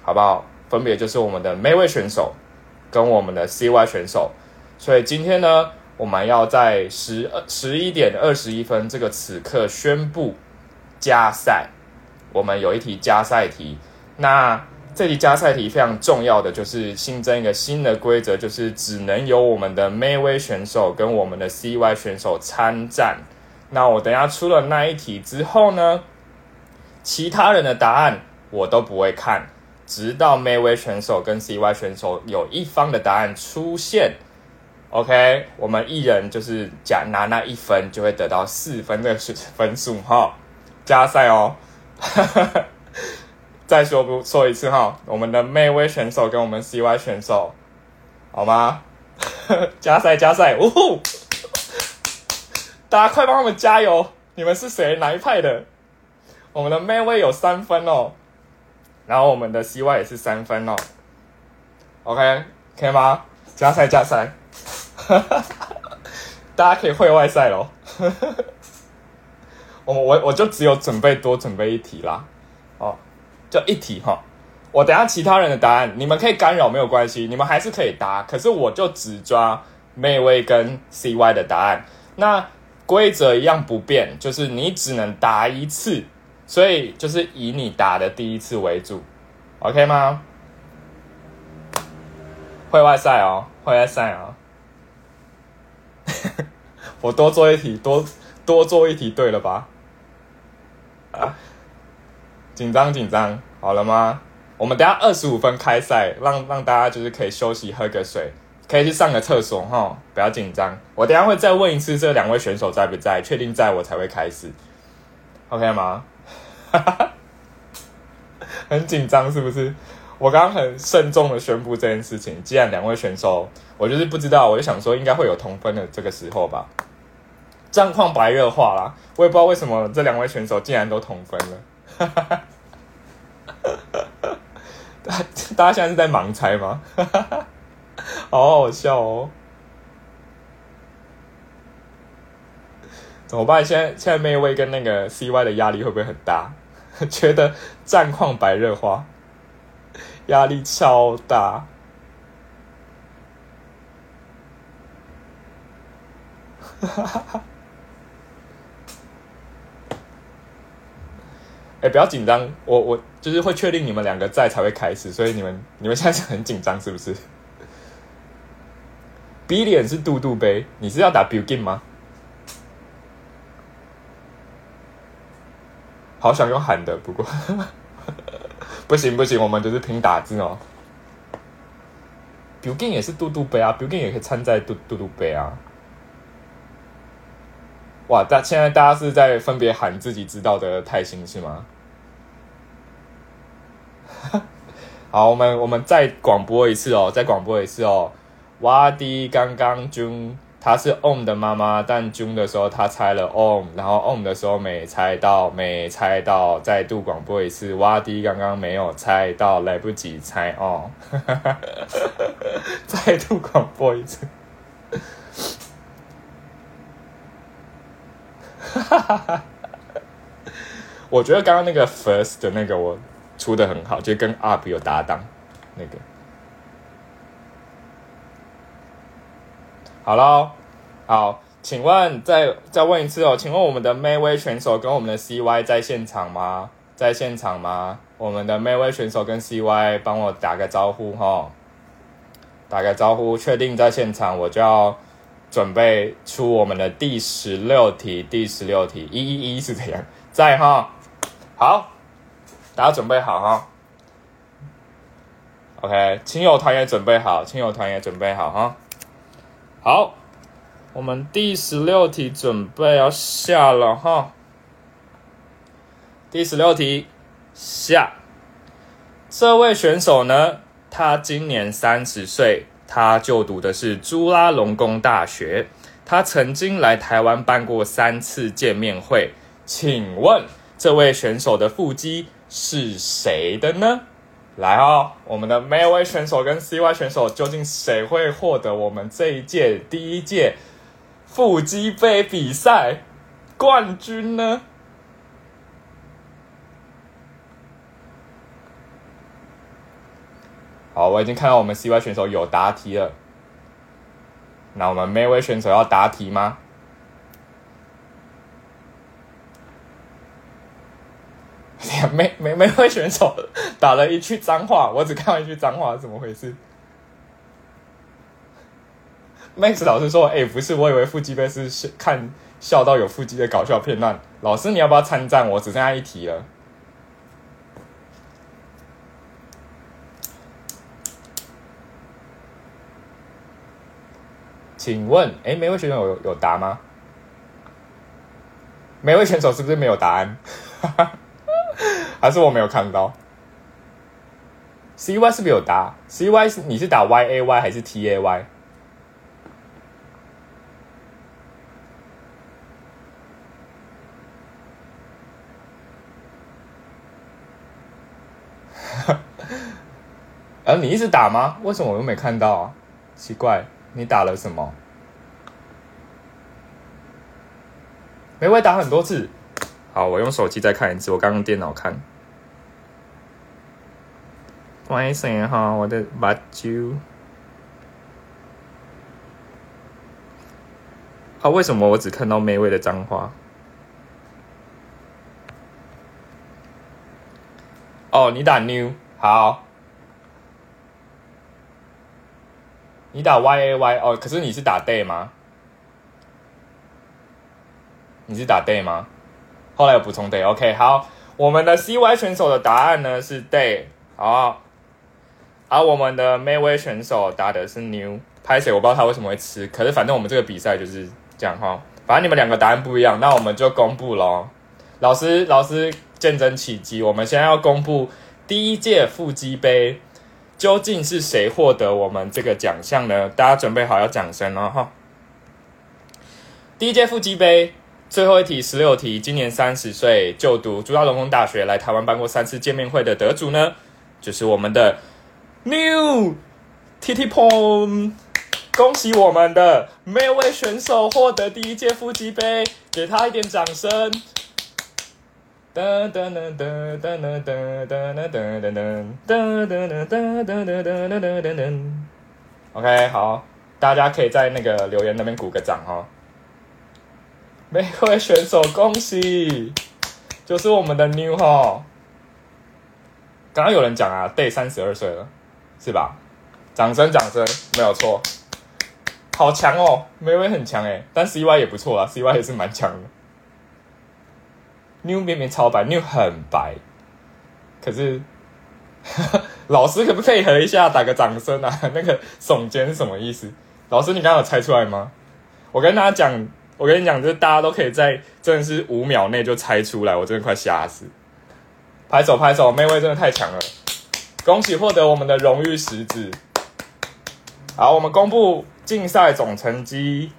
好不好？分别就是我们的每位选手跟我们的 CY 选手，所以今天呢，我们要在十二十一点二十一分这个此刻宣布加赛。我们有一题加赛题，那这题加赛题非常重要的就是新增一个新的规则，就是只能由我们的 May 威选手跟我们的 CY 选手参战。那我等下出了那一题之后呢，其他人的答案我都不会看，直到 May 威选手跟 CY 选手有一方的答案出现，OK，我们一人就是加拿那一分，就会得到四分的分数哈，加赛哦。再说不说一次哈，我们的妹威选手跟我们 CY 选手，好吗？加赛加赛，呜呼！大家快帮我们加油！你们是谁？哪一派的？我们的妹威有三分哦，然后我们的 CY 也是三分哦。OK，可以吗？加赛加赛，哈哈哈大家可以会外赛喽。我我我就只有准备多准备一题啦，哦，就一题哈。我等下其他人的答案，你们可以干扰没有关系，你们还是可以答。可是我就只抓 May 威跟 CY 的答案。那规则一样不变，就是你只能答一次，所以就是以你答的第一次为主，OK 吗？会外赛哦，会外赛哦。我多做一题，多多做一题，对了吧？啊，紧张紧张，好了吗？我们等下二十五分开赛，让让大家就是可以休息喝个水，可以去上个厕所哈，不要紧张。我等下会再问一次，这两位选手在不在？确定在我才会开始，OK 吗？很紧张是不是？我刚刚很慎重的宣布这件事情，既然两位选手，我就是不知道，我就想说应该会有同分的这个时候吧。战况白热化啦，我也不知道为什么这两位选手竟然都同分了。大 大家现在是在盲猜吗？好好笑哦！怎么办？现在现在妹威跟那个 CY 的压力会不会很大？觉得战况白热化，压力超大。哈哈哈。哎，不要紧张，我我就是会确定你们两个在才会开始，所以你们你们现在是很紧张是不是？B 脸是杜杜杯，你是要打 Begin 吗？好想用喊的，不过不行不行，我们就是拼打字哦。Begin 也是嘟嘟杯啊，Begin 也可以参在杜杜杜杯啊。哇，大现在大家是在分别喊自己知道的泰星是吗？好，我们我们再广播一次哦，再广播一次哦。瓦迪刚刚 Jun，他是 On 的妈妈，但 Jun 的时候他猜了 On，然后 On 的时候没猜到，没猜到，再度广播一次。瓦迪刚刚没有猜到，来不及猜哦。再度广播一次。哈哈哈哈我觉得刚刚那个 First 的那个我出的很好，就跟 Up 有搭档那个。好喽，好，请问再再问一次哦，请问我们的 May 威选手跟我们的 CY 在现场吗？在现场吗？我们的 May 威选手跟 CY 帮我打个招呼哈，打个招呼，确定在现场，我就要准备出我们的第十六题。第十六题，一一一是怎样？在哈，好，大家准备好哈。OK，亲友团也准备好，亲友团也准备好哈。好，我们第十六题准备要下了哈。第十六题下，这位选手呢，他今年三十岁，他就读的是朱拉隆功大学，他曾经来台湾办过三次见面会。请问这位选手的腹肌是谁的呢？来哦，我们的 May 威选手跟 CY 选手，究竟谁会获得我们这一届第一届腹肌杯比赛冠军呢？好，我已经看到我们 CY 选手有答题了。那我们 May 威选手要答题吗？没没没位选手打了一句脏话，我只看到一句脏话，怎么回事？Max 老师说：“哎，不是，我以为腹肌杯是看笑到有腹肌的搞笑片段。”老师，你要不要参战？我只剩下一题了。请问，哎，每位选手有有答吗？每位选手是不是没有答案？哈 哈还是我没有看到，C Y 是不是有答？C Y 是你是打 Y A Y 还是 T A Y？啊你一直打吗？为什么我又没看到啊？奇怪，你打了什么？没会打很多次。好，我用手机再看一次。我刚用电脑看。欢迎声哈，我的八九。啊，为什么我只看到美味的脏话？哦，你打 new 好，你打 y a y 哦，可是你是打 day 吗？你是打 day 吗？后来有补充 day，OK，好，我们的 CY 选手的答案呢是 day，好，而我们的 Mayway 选手答的是 new，拍谁我不知道他为什么会吃，可是反正我们这个比赛就是这样哈，反正你们两个答案不一样，那我们就公布喽。老师，老师见证奇迹，我们现在要公布第一届腹肌杯究竟是谁获得我们这个奖项呢？大家准备好要掌声了哈。第一届腹肌杯。最后一题，十六题。今年三十岁，就读朱家龙工大学，来台湾办过三次见面会的得主呢，就是我们的 New T T Pong。恭喜我们的每位选手获得第一届腹肌杯，给他一点掌声。噔噔噔噔噔噔噔噔噔噔噔噔噔噔噔噔噔。OK，好，大家可以在那个留言那边鼓个掌哦。每位选手，恭喜！就是我们的 New 哈。刚刚有人讲啊，Day 三十二岁了，是吧？掌声，掌声，没有错。好强哦，每位很强哎，但 CY 也不错啊，CY 也是蛮强的。New 明明超白，New 很白，可是 老师可不可以配合一下，打个掌声啊？那个耸肩是什么意思？老师，你刚刚有猜出来吗？我跟大家讲。我跟你讲，就是大家都可以在真的是五秒内就猜出来，我真的快吓死。拍手拍手，妹妹真的太强了，恭喜获得我们的荣誉石子。好，我们公布竞赛总成绩，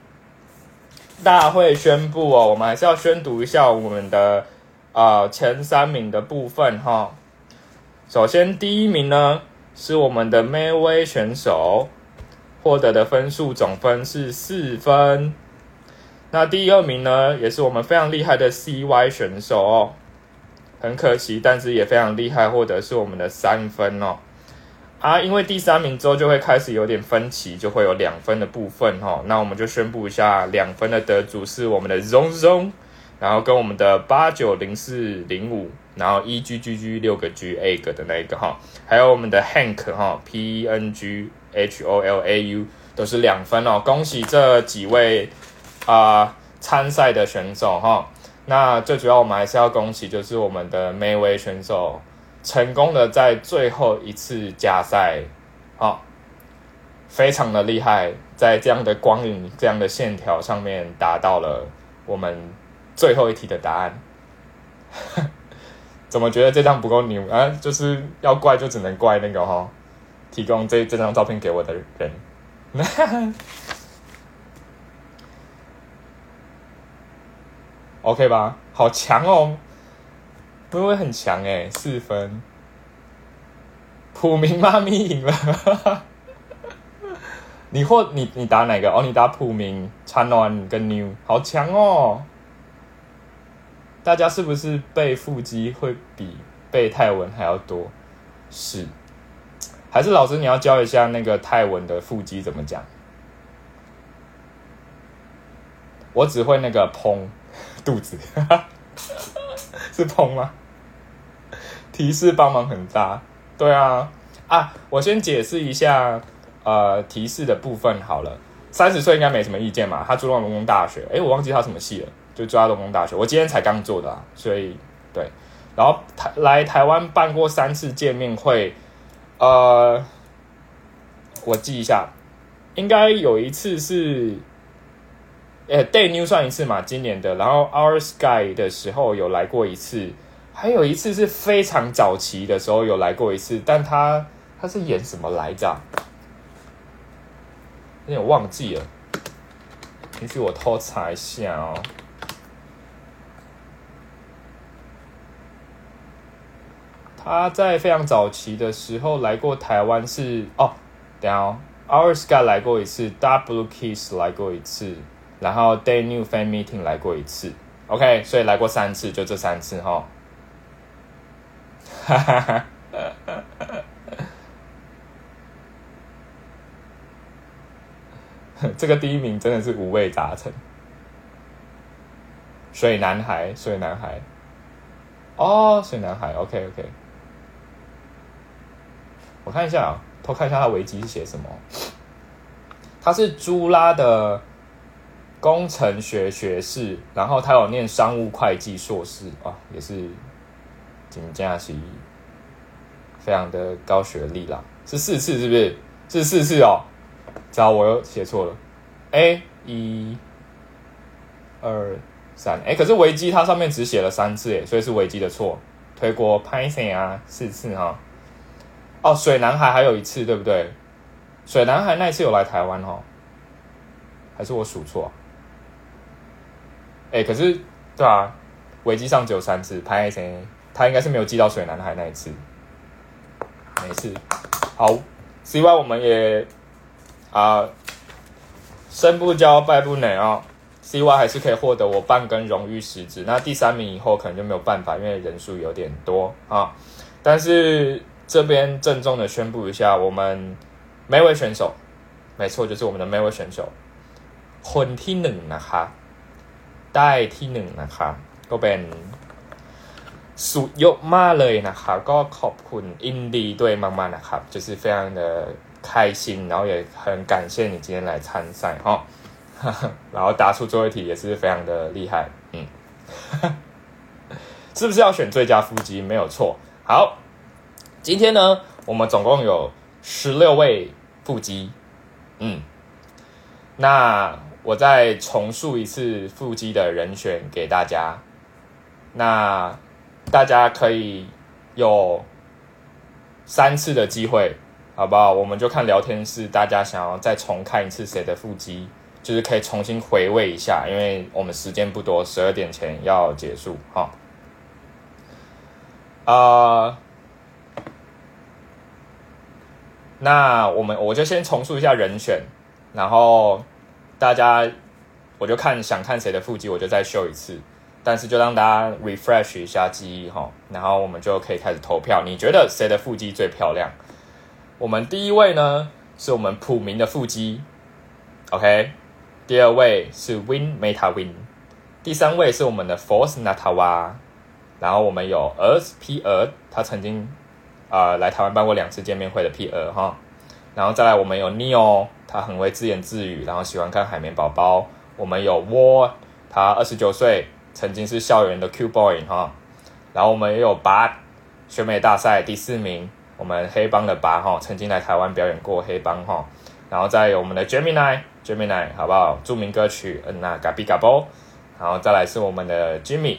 大会宣布哦，我们还是要宣读一下我们的啊前三名的部分哈。首先第一名呢是我们的 Mayway 选手，获得的分数总分是四分。那第二名呢，也是我们非常厉害的 CY 选手哦，很可惜，但是也非常厉害，获得是我们的三分哦。啊，因为第三名之后就会开始有点分歧，就会有两分的部分哈。那我们就宣布一下，两分的得主是我们的 Zong Zong，然后跟我们的八九零四零五，然后 E G G G 六个 G A 个的那一个哈，还有我们的 Hank 哈 P N G H O L A U 都是两分哦，恭喜这几位。啊，参赛的选手哈，那最主要我们还是要恭喜，就是我们的每位选手成功的在最后一次加赛，好，非常的厉害，在这样的光影、这样的线条上面达到了我们最后一题的答案。怎么觉得这张不够牛啊？就是要怪就只能怪那个哈，提供这这张照片给我的人。OK 吧，好强哦，不会很强哎，四分。普明妈咪赢了，你或你你打哪个？哦，你打普明、灿暖跟 New，好强哦！大家是不是背腹肌会比背泰文还要多？是，还是老师你要教一下那个泰文的腹肌怎么讲？我只会那个砰。肚子 是砰吗？提示帮忙很大，对啊啊！我先解释一下呃提示的部分好了。三十岁应该没什么意见嘛。他住到龙工大学，哎，我忘记他什么系了，就住在龙工大学。我今天才刚做的，啊，所以对。然后台来台湾办过三次见面会，呃，我记一下，应该有一次是。呃，Day New 算一次嘛，今年的，然后 Our Sky 的时候有来过一次，还有一次是非常早期的时候有来过一次，但他他是演什么来着？有点忘记了，允许我偷查一下哦。他在非常早期的时候来过台湾，是哦，等下哦，Our Sky 来过一次，Double Kiss 来过一次。然后 Day New Fan Meeting 来过一次，OK，所以来过三次，就这三次哈。哈哈哈，这个第一名真的是五味杂陈。水男孩，水男孩，哦，水男孩，OK OK。我看一下啊，偷看一下他维基是写什么。他是朱拉的。工程学学士，然后他有念商务会计硕士啊，也是金佳琪，非常的高学历啦，是四次是不是？是四次哦，糟，我又写错了。A 一、二、三，哎，可是维基它上面只写了三次，哎，所以是维基的错。推过 Python 啊，四次哈。哦，水男孩还有一次，对不对？水男孩那一次有来台湾哦，还是我数错？哎，可是，对啊，维基上只有三次，拍谁他应该是没有记到水男孩那一次，没事。好，C Y 我们也啊，生不骄败不馁啊，C Y 还是可以获得我半根荣誉石子。那第三名以后可能就没有办法，因为人数有点多啊。但是这边郑重的宣布一下，我们每位选手，没错，就是我们的每位选手，混体能了哈。 ได้ที่หนึ่งนะครับ ก็เป็นสุดยอดมากเลยนะครับก็ขอบคุณอินดีด้วยมากๆนะครับ就是非常的开心然后也很感谢你今天来参赛哈然后答出最后一题也是非常的厉害嗯是不是要选最佳腹肌没有错好今天呢我们总共有十六位腹肌嗯那 我再重述一次腹肌的人选给大家，那大家可以有三次的机会，好不好？我们就看聊天室，大家想要再重看一次谁的腹肌，就是可以重新回味一下，因为我们时间不多，十二点前要结束，哈。啊，那我们我就先重述一下人选，然后。大家，我就看想看谁的腹肌，我就再秀一次。但是就让大家 refresh 一下记忆哈，然后我们就可以开始投票。你觉得谁的腹肌最漂亮？我们第一位呢，是我们普明的腹肌，OK。第二位是 Win Meta Win，第三位是我们的 Force Natawa。然后我们有 Earth P 儿，他曾经啊来台湾办过两次见面会的 P 儿哈。然后再来我们有 Neo。他很会自言自语，然后喜欢看海绵宝宝。我们有窝，他二十九岁，曾经是校园的 Q boy 哈。然后我们也有拔选美大赛第四名，我们黑帮的拔哈，曾经来台湾表演过黑帮哈。然后再有我们的 Gemini，Gemini 好不好？著名歌曲嗯那 Gabi Gabo。然后再来是我们的 Jimmy，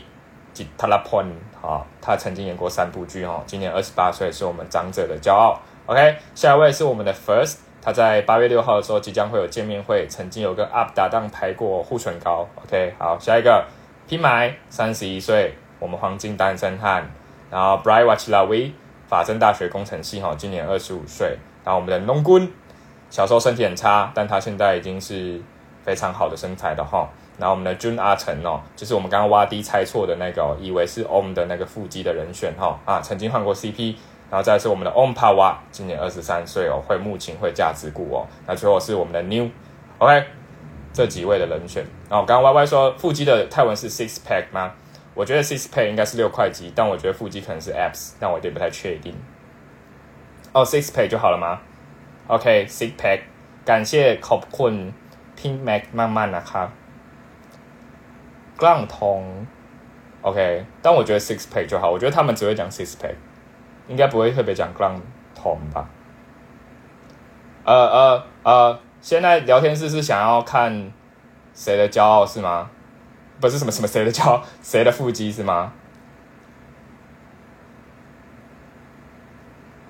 吉塔拉 Pon 好，他曾经演过三部剧哈，今年二十八岁，是我们长者的骄傲。OK，下一位是我们的 First。他在八月六号的时候即将会有见面会，曾经有跟 UP 搭档拍过护唇膏。OK，好，下一个 P 埋三十一岁，我们黄金单身汉。然后 Bright Watch Lavi 法政大学工程系哈，今年二十五岁。然后我们的农棍，小时候身体很差，但他现在已经是非常好的身材的哈。然后我们的 June 阿成哦，就是我们刚刚挖地猜错的那个，以为是 Om 的那个腹肌的人选哈啊，曾经换过 CP。然后再是我们的 On Pawa，今年二十三岁哦，会木琴，会价值股哦。那最后是我们的 New，OK，这几位的人选。然后刚刚 Y Y 说腹肌的泰文是 Six Pack 吗？我觉得 Six Pack 应该是六块肌，但我觉得腹肌可能是 Abs，但我有点不太确定。哦，Six Pack 就好了吗？OK，Six Pack，感谢 c o p q u n Pink Mac 慢慢的哈。杠通，OK，但我觉得 Six Pack 就好，我觉得他们只会讲 Six Pack。应该不会特别讲 ground tone 吧？呃呃呃，现在聊天室是想要看谁的骄傲是吗？不是什么什么谁的骄傲，谁的腹肌是吗？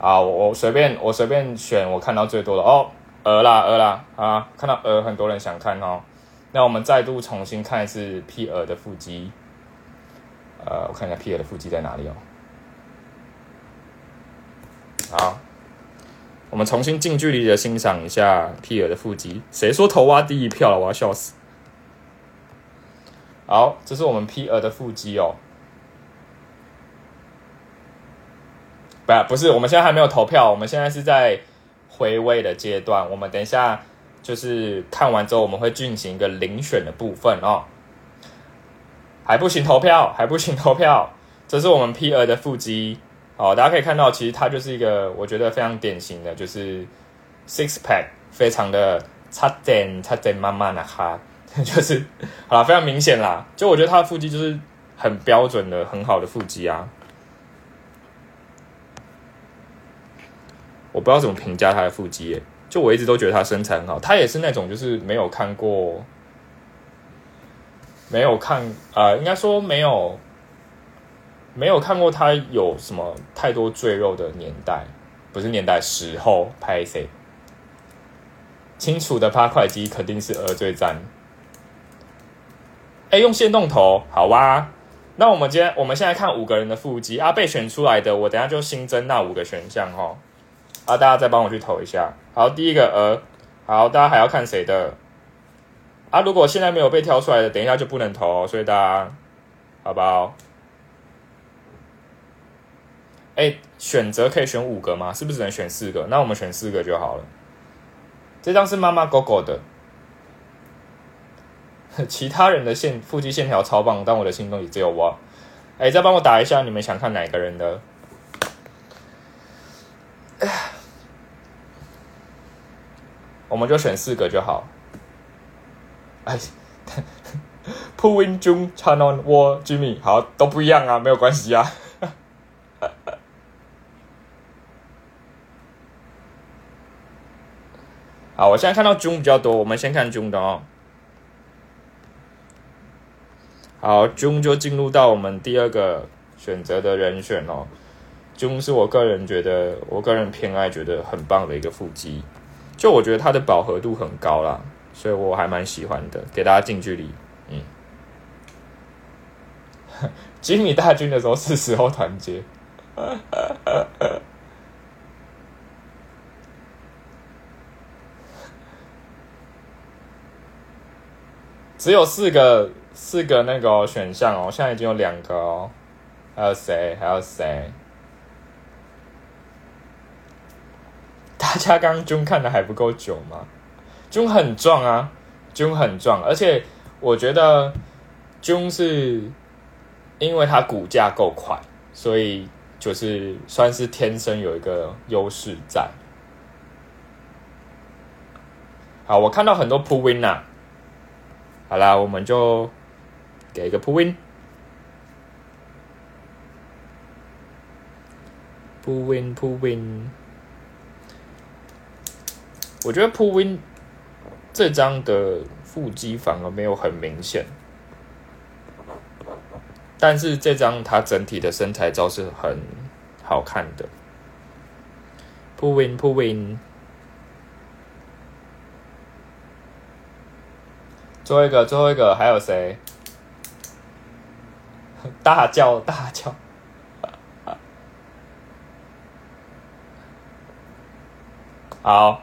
啊，我我随便我随便选我看到最多的哦，鹅啦鹅啦啊，看到鹅很多人想看哦，那我们再度重新看一次 P 鹅的腹肌，呃，我看一下 P 鹅的腹肌在哪里哦。好，我们重新近距离的欣赏一下皮尔的腹肌。谁说头挖第一票了？我要笑死！好，这是我们皮尔的腹肌哦。不，不是，我们现在还没有投票，我们现在是在回味的阶段。我们等一下就是看完之后，我们会进行一个遴选的部分哦。还不行投票，还不行投票。这是我们皮尔的腹肌。好，大家可以看到，其实它就是一个我觉得非常典型的，就是 six pack，非常的差点差点慢慢的哈，就是好了，非常明显啦。就我觉得他的腹肌就是很标准的、很好的腹肌啊。我不知道怎么评价他的腹肌耶，就我一直都觉得他身材很好。他也是那种就是没有看过，没有看啊，应该说没有。没有看过他有什么太多赘肉的年代，不是年代时候拍谁？清楚的八块肌肯定是鹅最赞。哎，用线动头好哇。那我们今天我们现在看五个人的腹肌啊，被选出来的，我等下就新增那五个选项哦。啊，大家再帮我去投一下。好，第一个鹅，好，大家还要看谁的？啊，如果现在没有被挑出来的，等一下就不能投，所以大家好不好？哎，选择可以选五个吗？是不是只能选四个？那我们选四个就好了。这张是妈妈狗狗的，其他人的线腹肌线条超棒，但我的心中也只有我。哎，再帮我打一下，你们想看哪个人的？我们就选四个就好。哎 p u i n Jun Chanon War Jimmy，好，都不一样啊，没有关系啊。好，我现在看到 June 比较多，我们先看 June 的哦。好，June 就进入到我们第二个选择的人选哦。June 是我个人觉得，我个人偏爱，觉得很棒的一个腹肌。就我觉得它的饱和度很高啦，所以我还蛮喜欢的。给大家近距离，嗯。吉米大军的时候是时候团结。只有四个四个那个选项哦，现在已经有两个哦，还有谁？还有谁？大家刚刚 Jun 看的还不够久吗？Jun 很壮啊，Jun 很壮，而且我觉得 Jun 是因为他骨架够快，所以就是算是天生有一个优势在。好，我看到很多 Pull Win 啊。好啦，我们就给一个 pull win，pull win，pull win。我觉得 pull win 这张的腹肌反而没有很明显，但是这张它整体的身材照是很好看的。pull win，pull win。最后一个，最后一个还有谁？大叫大叫！好，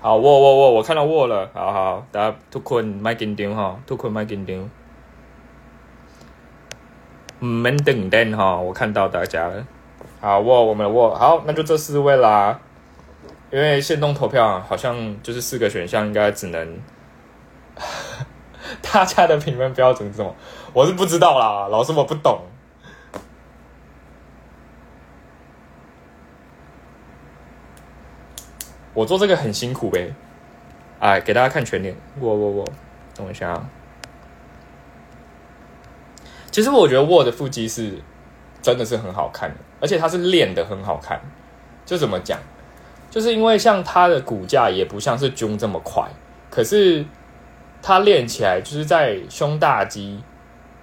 好，握握握，我看到握了，好好，大家ทุกคนไม่กินเดียว哈，ทุกคนไม่กินเดียว，唔免等等哈，我看到大家了。 好握，我们的握好，那就这四位啦。因为现动投票好像就是四个选项，应该只能 大家的评分标准是什么？我是不知道啦，老师我不懂。我做这个很辛苦呗。哎，给大家看全脸，握握握，等我一下啊。其实我觉得握的腹肌是。真的是很好看的，而且它是练的很好看。就怎么讲，就是因为像它的骨架也不像是胸这么快，可是它练起来就是在胸大肌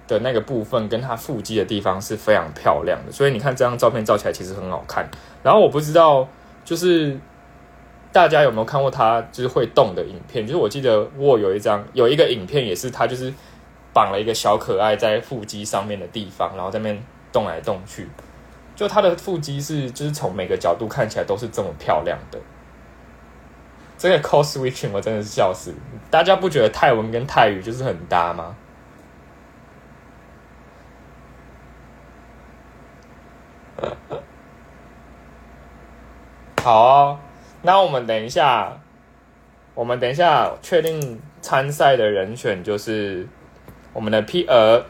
的那个部分，跟它腹肌的地方是非常漂亮的。所以你看这张照片照起来其实很好看。然后我不知道，就是大家有没有看过他就是会动的影片？就是我记得我有一张有一个影片，也是他就是绑了一个小可爱在腹肌上面的地方，然后在那边。动来动去，就他的腹肌是，就是从每个角度看起来都是这么漂亮的。这个 cos switching 我真的是笑死！大家不觉得泰文跟泰语就是很搭吗？好，那我们等一下，我们等一下确定参赛的人选就是我们的 P 二，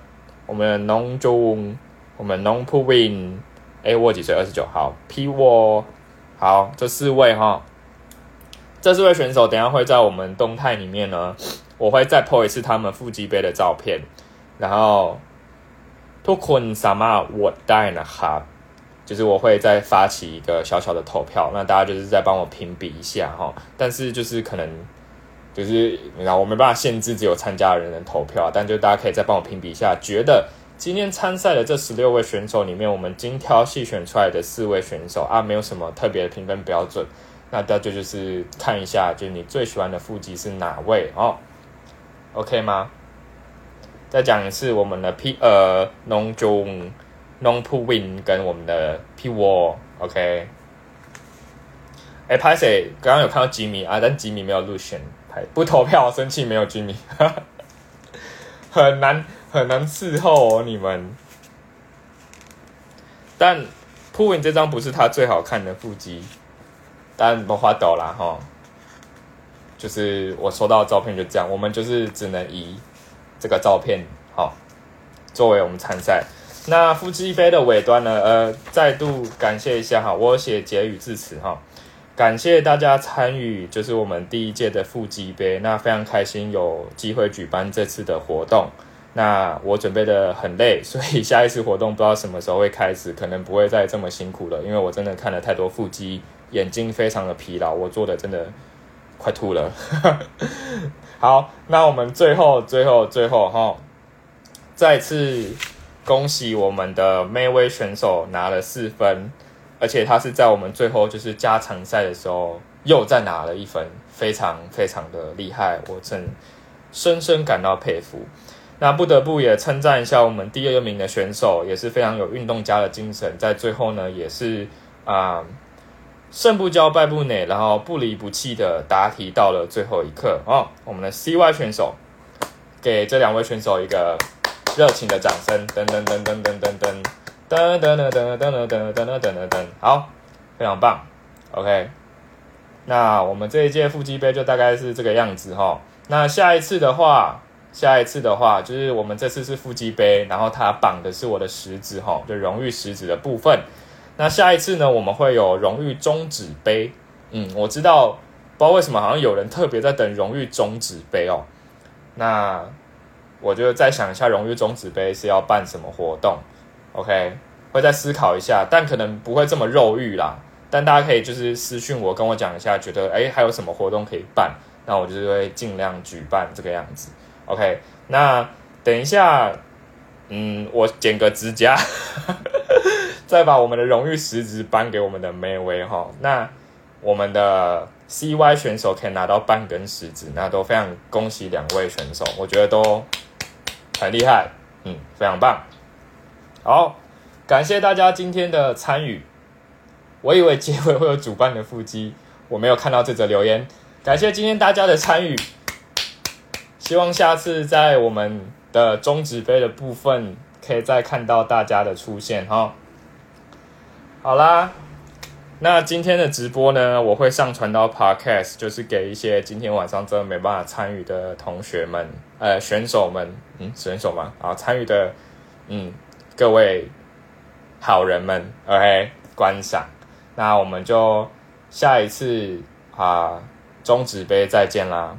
我们的农中。我们 Non Pu Win，A 沃几岁？二十九号。P 沃，好，这四位哈，这四位选手等下会在我们动态里面呢，我会再 po 一次他们腹肌杯的照片，然后ทุกคนสามารถโหวตได้นะครับ就是我会再发起一个小小的投票，那大家就是再帮我评比一下哈，但是就是可能就是你知道我没办法限制只有参加的人能投票，但就大家可以再帮我评比一下，觉得。 今天参赛的这十六位选手里面，我们精挑细选出来的四位选手啊，没有什么特别的评分标准。那大家就是看一下，就你最喜欢的腹肌是哪位哦？OK 吗？再讲一次，我们的 P 呃 Non Jong Non Pu Win 跟我们的 P Wall，OK。哎，拍谁？刚刚有看到吉米啊，但吉米没有入选，拍不投票，生气没有吉米，很难。很难伺候哦，你们。但铺文这张不是他最好看的腹肌，但不花抖啦哈。就是我收到照片就这样，我们就是只能以这个照片好作为我们参赛。那腹肌杯的尾端呢？呃，再度感谢一下哈，我写结语致辞哈，感谢大家参与，就是我们第一届的腹肌杯，那非常开心有机会举办这次的活动。那我准备的很累，所以下一次活动不知道什么时候会开始，可能不会再这么辛苦了，因为我真的看了太多腹肌眼睛非常的疲劳，我做的真的快吐了。好，那我们最后最后最后哈，再次恭喜我们的妹威选手拿了四分，而且他是在我们最后就是加长赛的时候又再拿了一分，非常非常的厉害，我真深深感到佩服。那不得不也称赞一下我们第二名的选手，也是非常有运动家的精神，在最后呢也是啊胜不骄败不馁，然后不离不弃的答题到了最后一刻哦。我们的 CY 选手给这两位选手一个热情的掌声，噔噔噔噔噔噔噔噔噔噔噔噔噔噔噔噔噔噔，好，非常棒，OK。那我们这一届腹肌杯就大概是这个样子哈。那下一次的话。下一次的话，就是我们这次是腹肌杯，然后它绑的是我的食指哈，就荣誉食指的部分。那下一次呢，我们会有荣誉中指杯。嗯，我知道，不知道为什么好像有人特别在等荣誉中指杯哦。那我就再想一下，荣誉中指杯是要办什么活动？OK，会再思考一下，但可能不会这么肉欲啦。但大家可以就是私讯我，跟我讲一下，觉得哎还有什么活动可以办，那我就是会尽量举办这个样子。OK，那等一下，嗯，我剪个指甲，再把我们的荣誉食指颁给我们的梅威哈。那我们的 CY 选手可以拿到半根食指，那都非常恭喜两位选手，我觉得都很厉害，嗯，非常棒。好，感谢大家今天的参与。我以为结尾会有主办的腹肌，我没有看到这则留言。感谢今天大家的参与。希望下次在我们的中指杯的部分，可以再看到大家的出现哈。好啦，那今天的直播呢，我会上传到 Podcast，就是给一些今天晚上真的没办法参与的同学们，呃，选手们，嗯，选手吗？啊，参与的，嗯，各位好人们，OK，观赏。那我们就下一次啊，中指杯再见啦。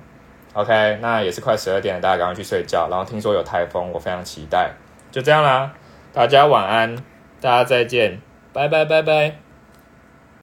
OK，那也是快十二点了，大家赶快去睡觉。然后听说有台风，我非常期待。就这样啦，大家晚安，大家再见，拜拜拜拜。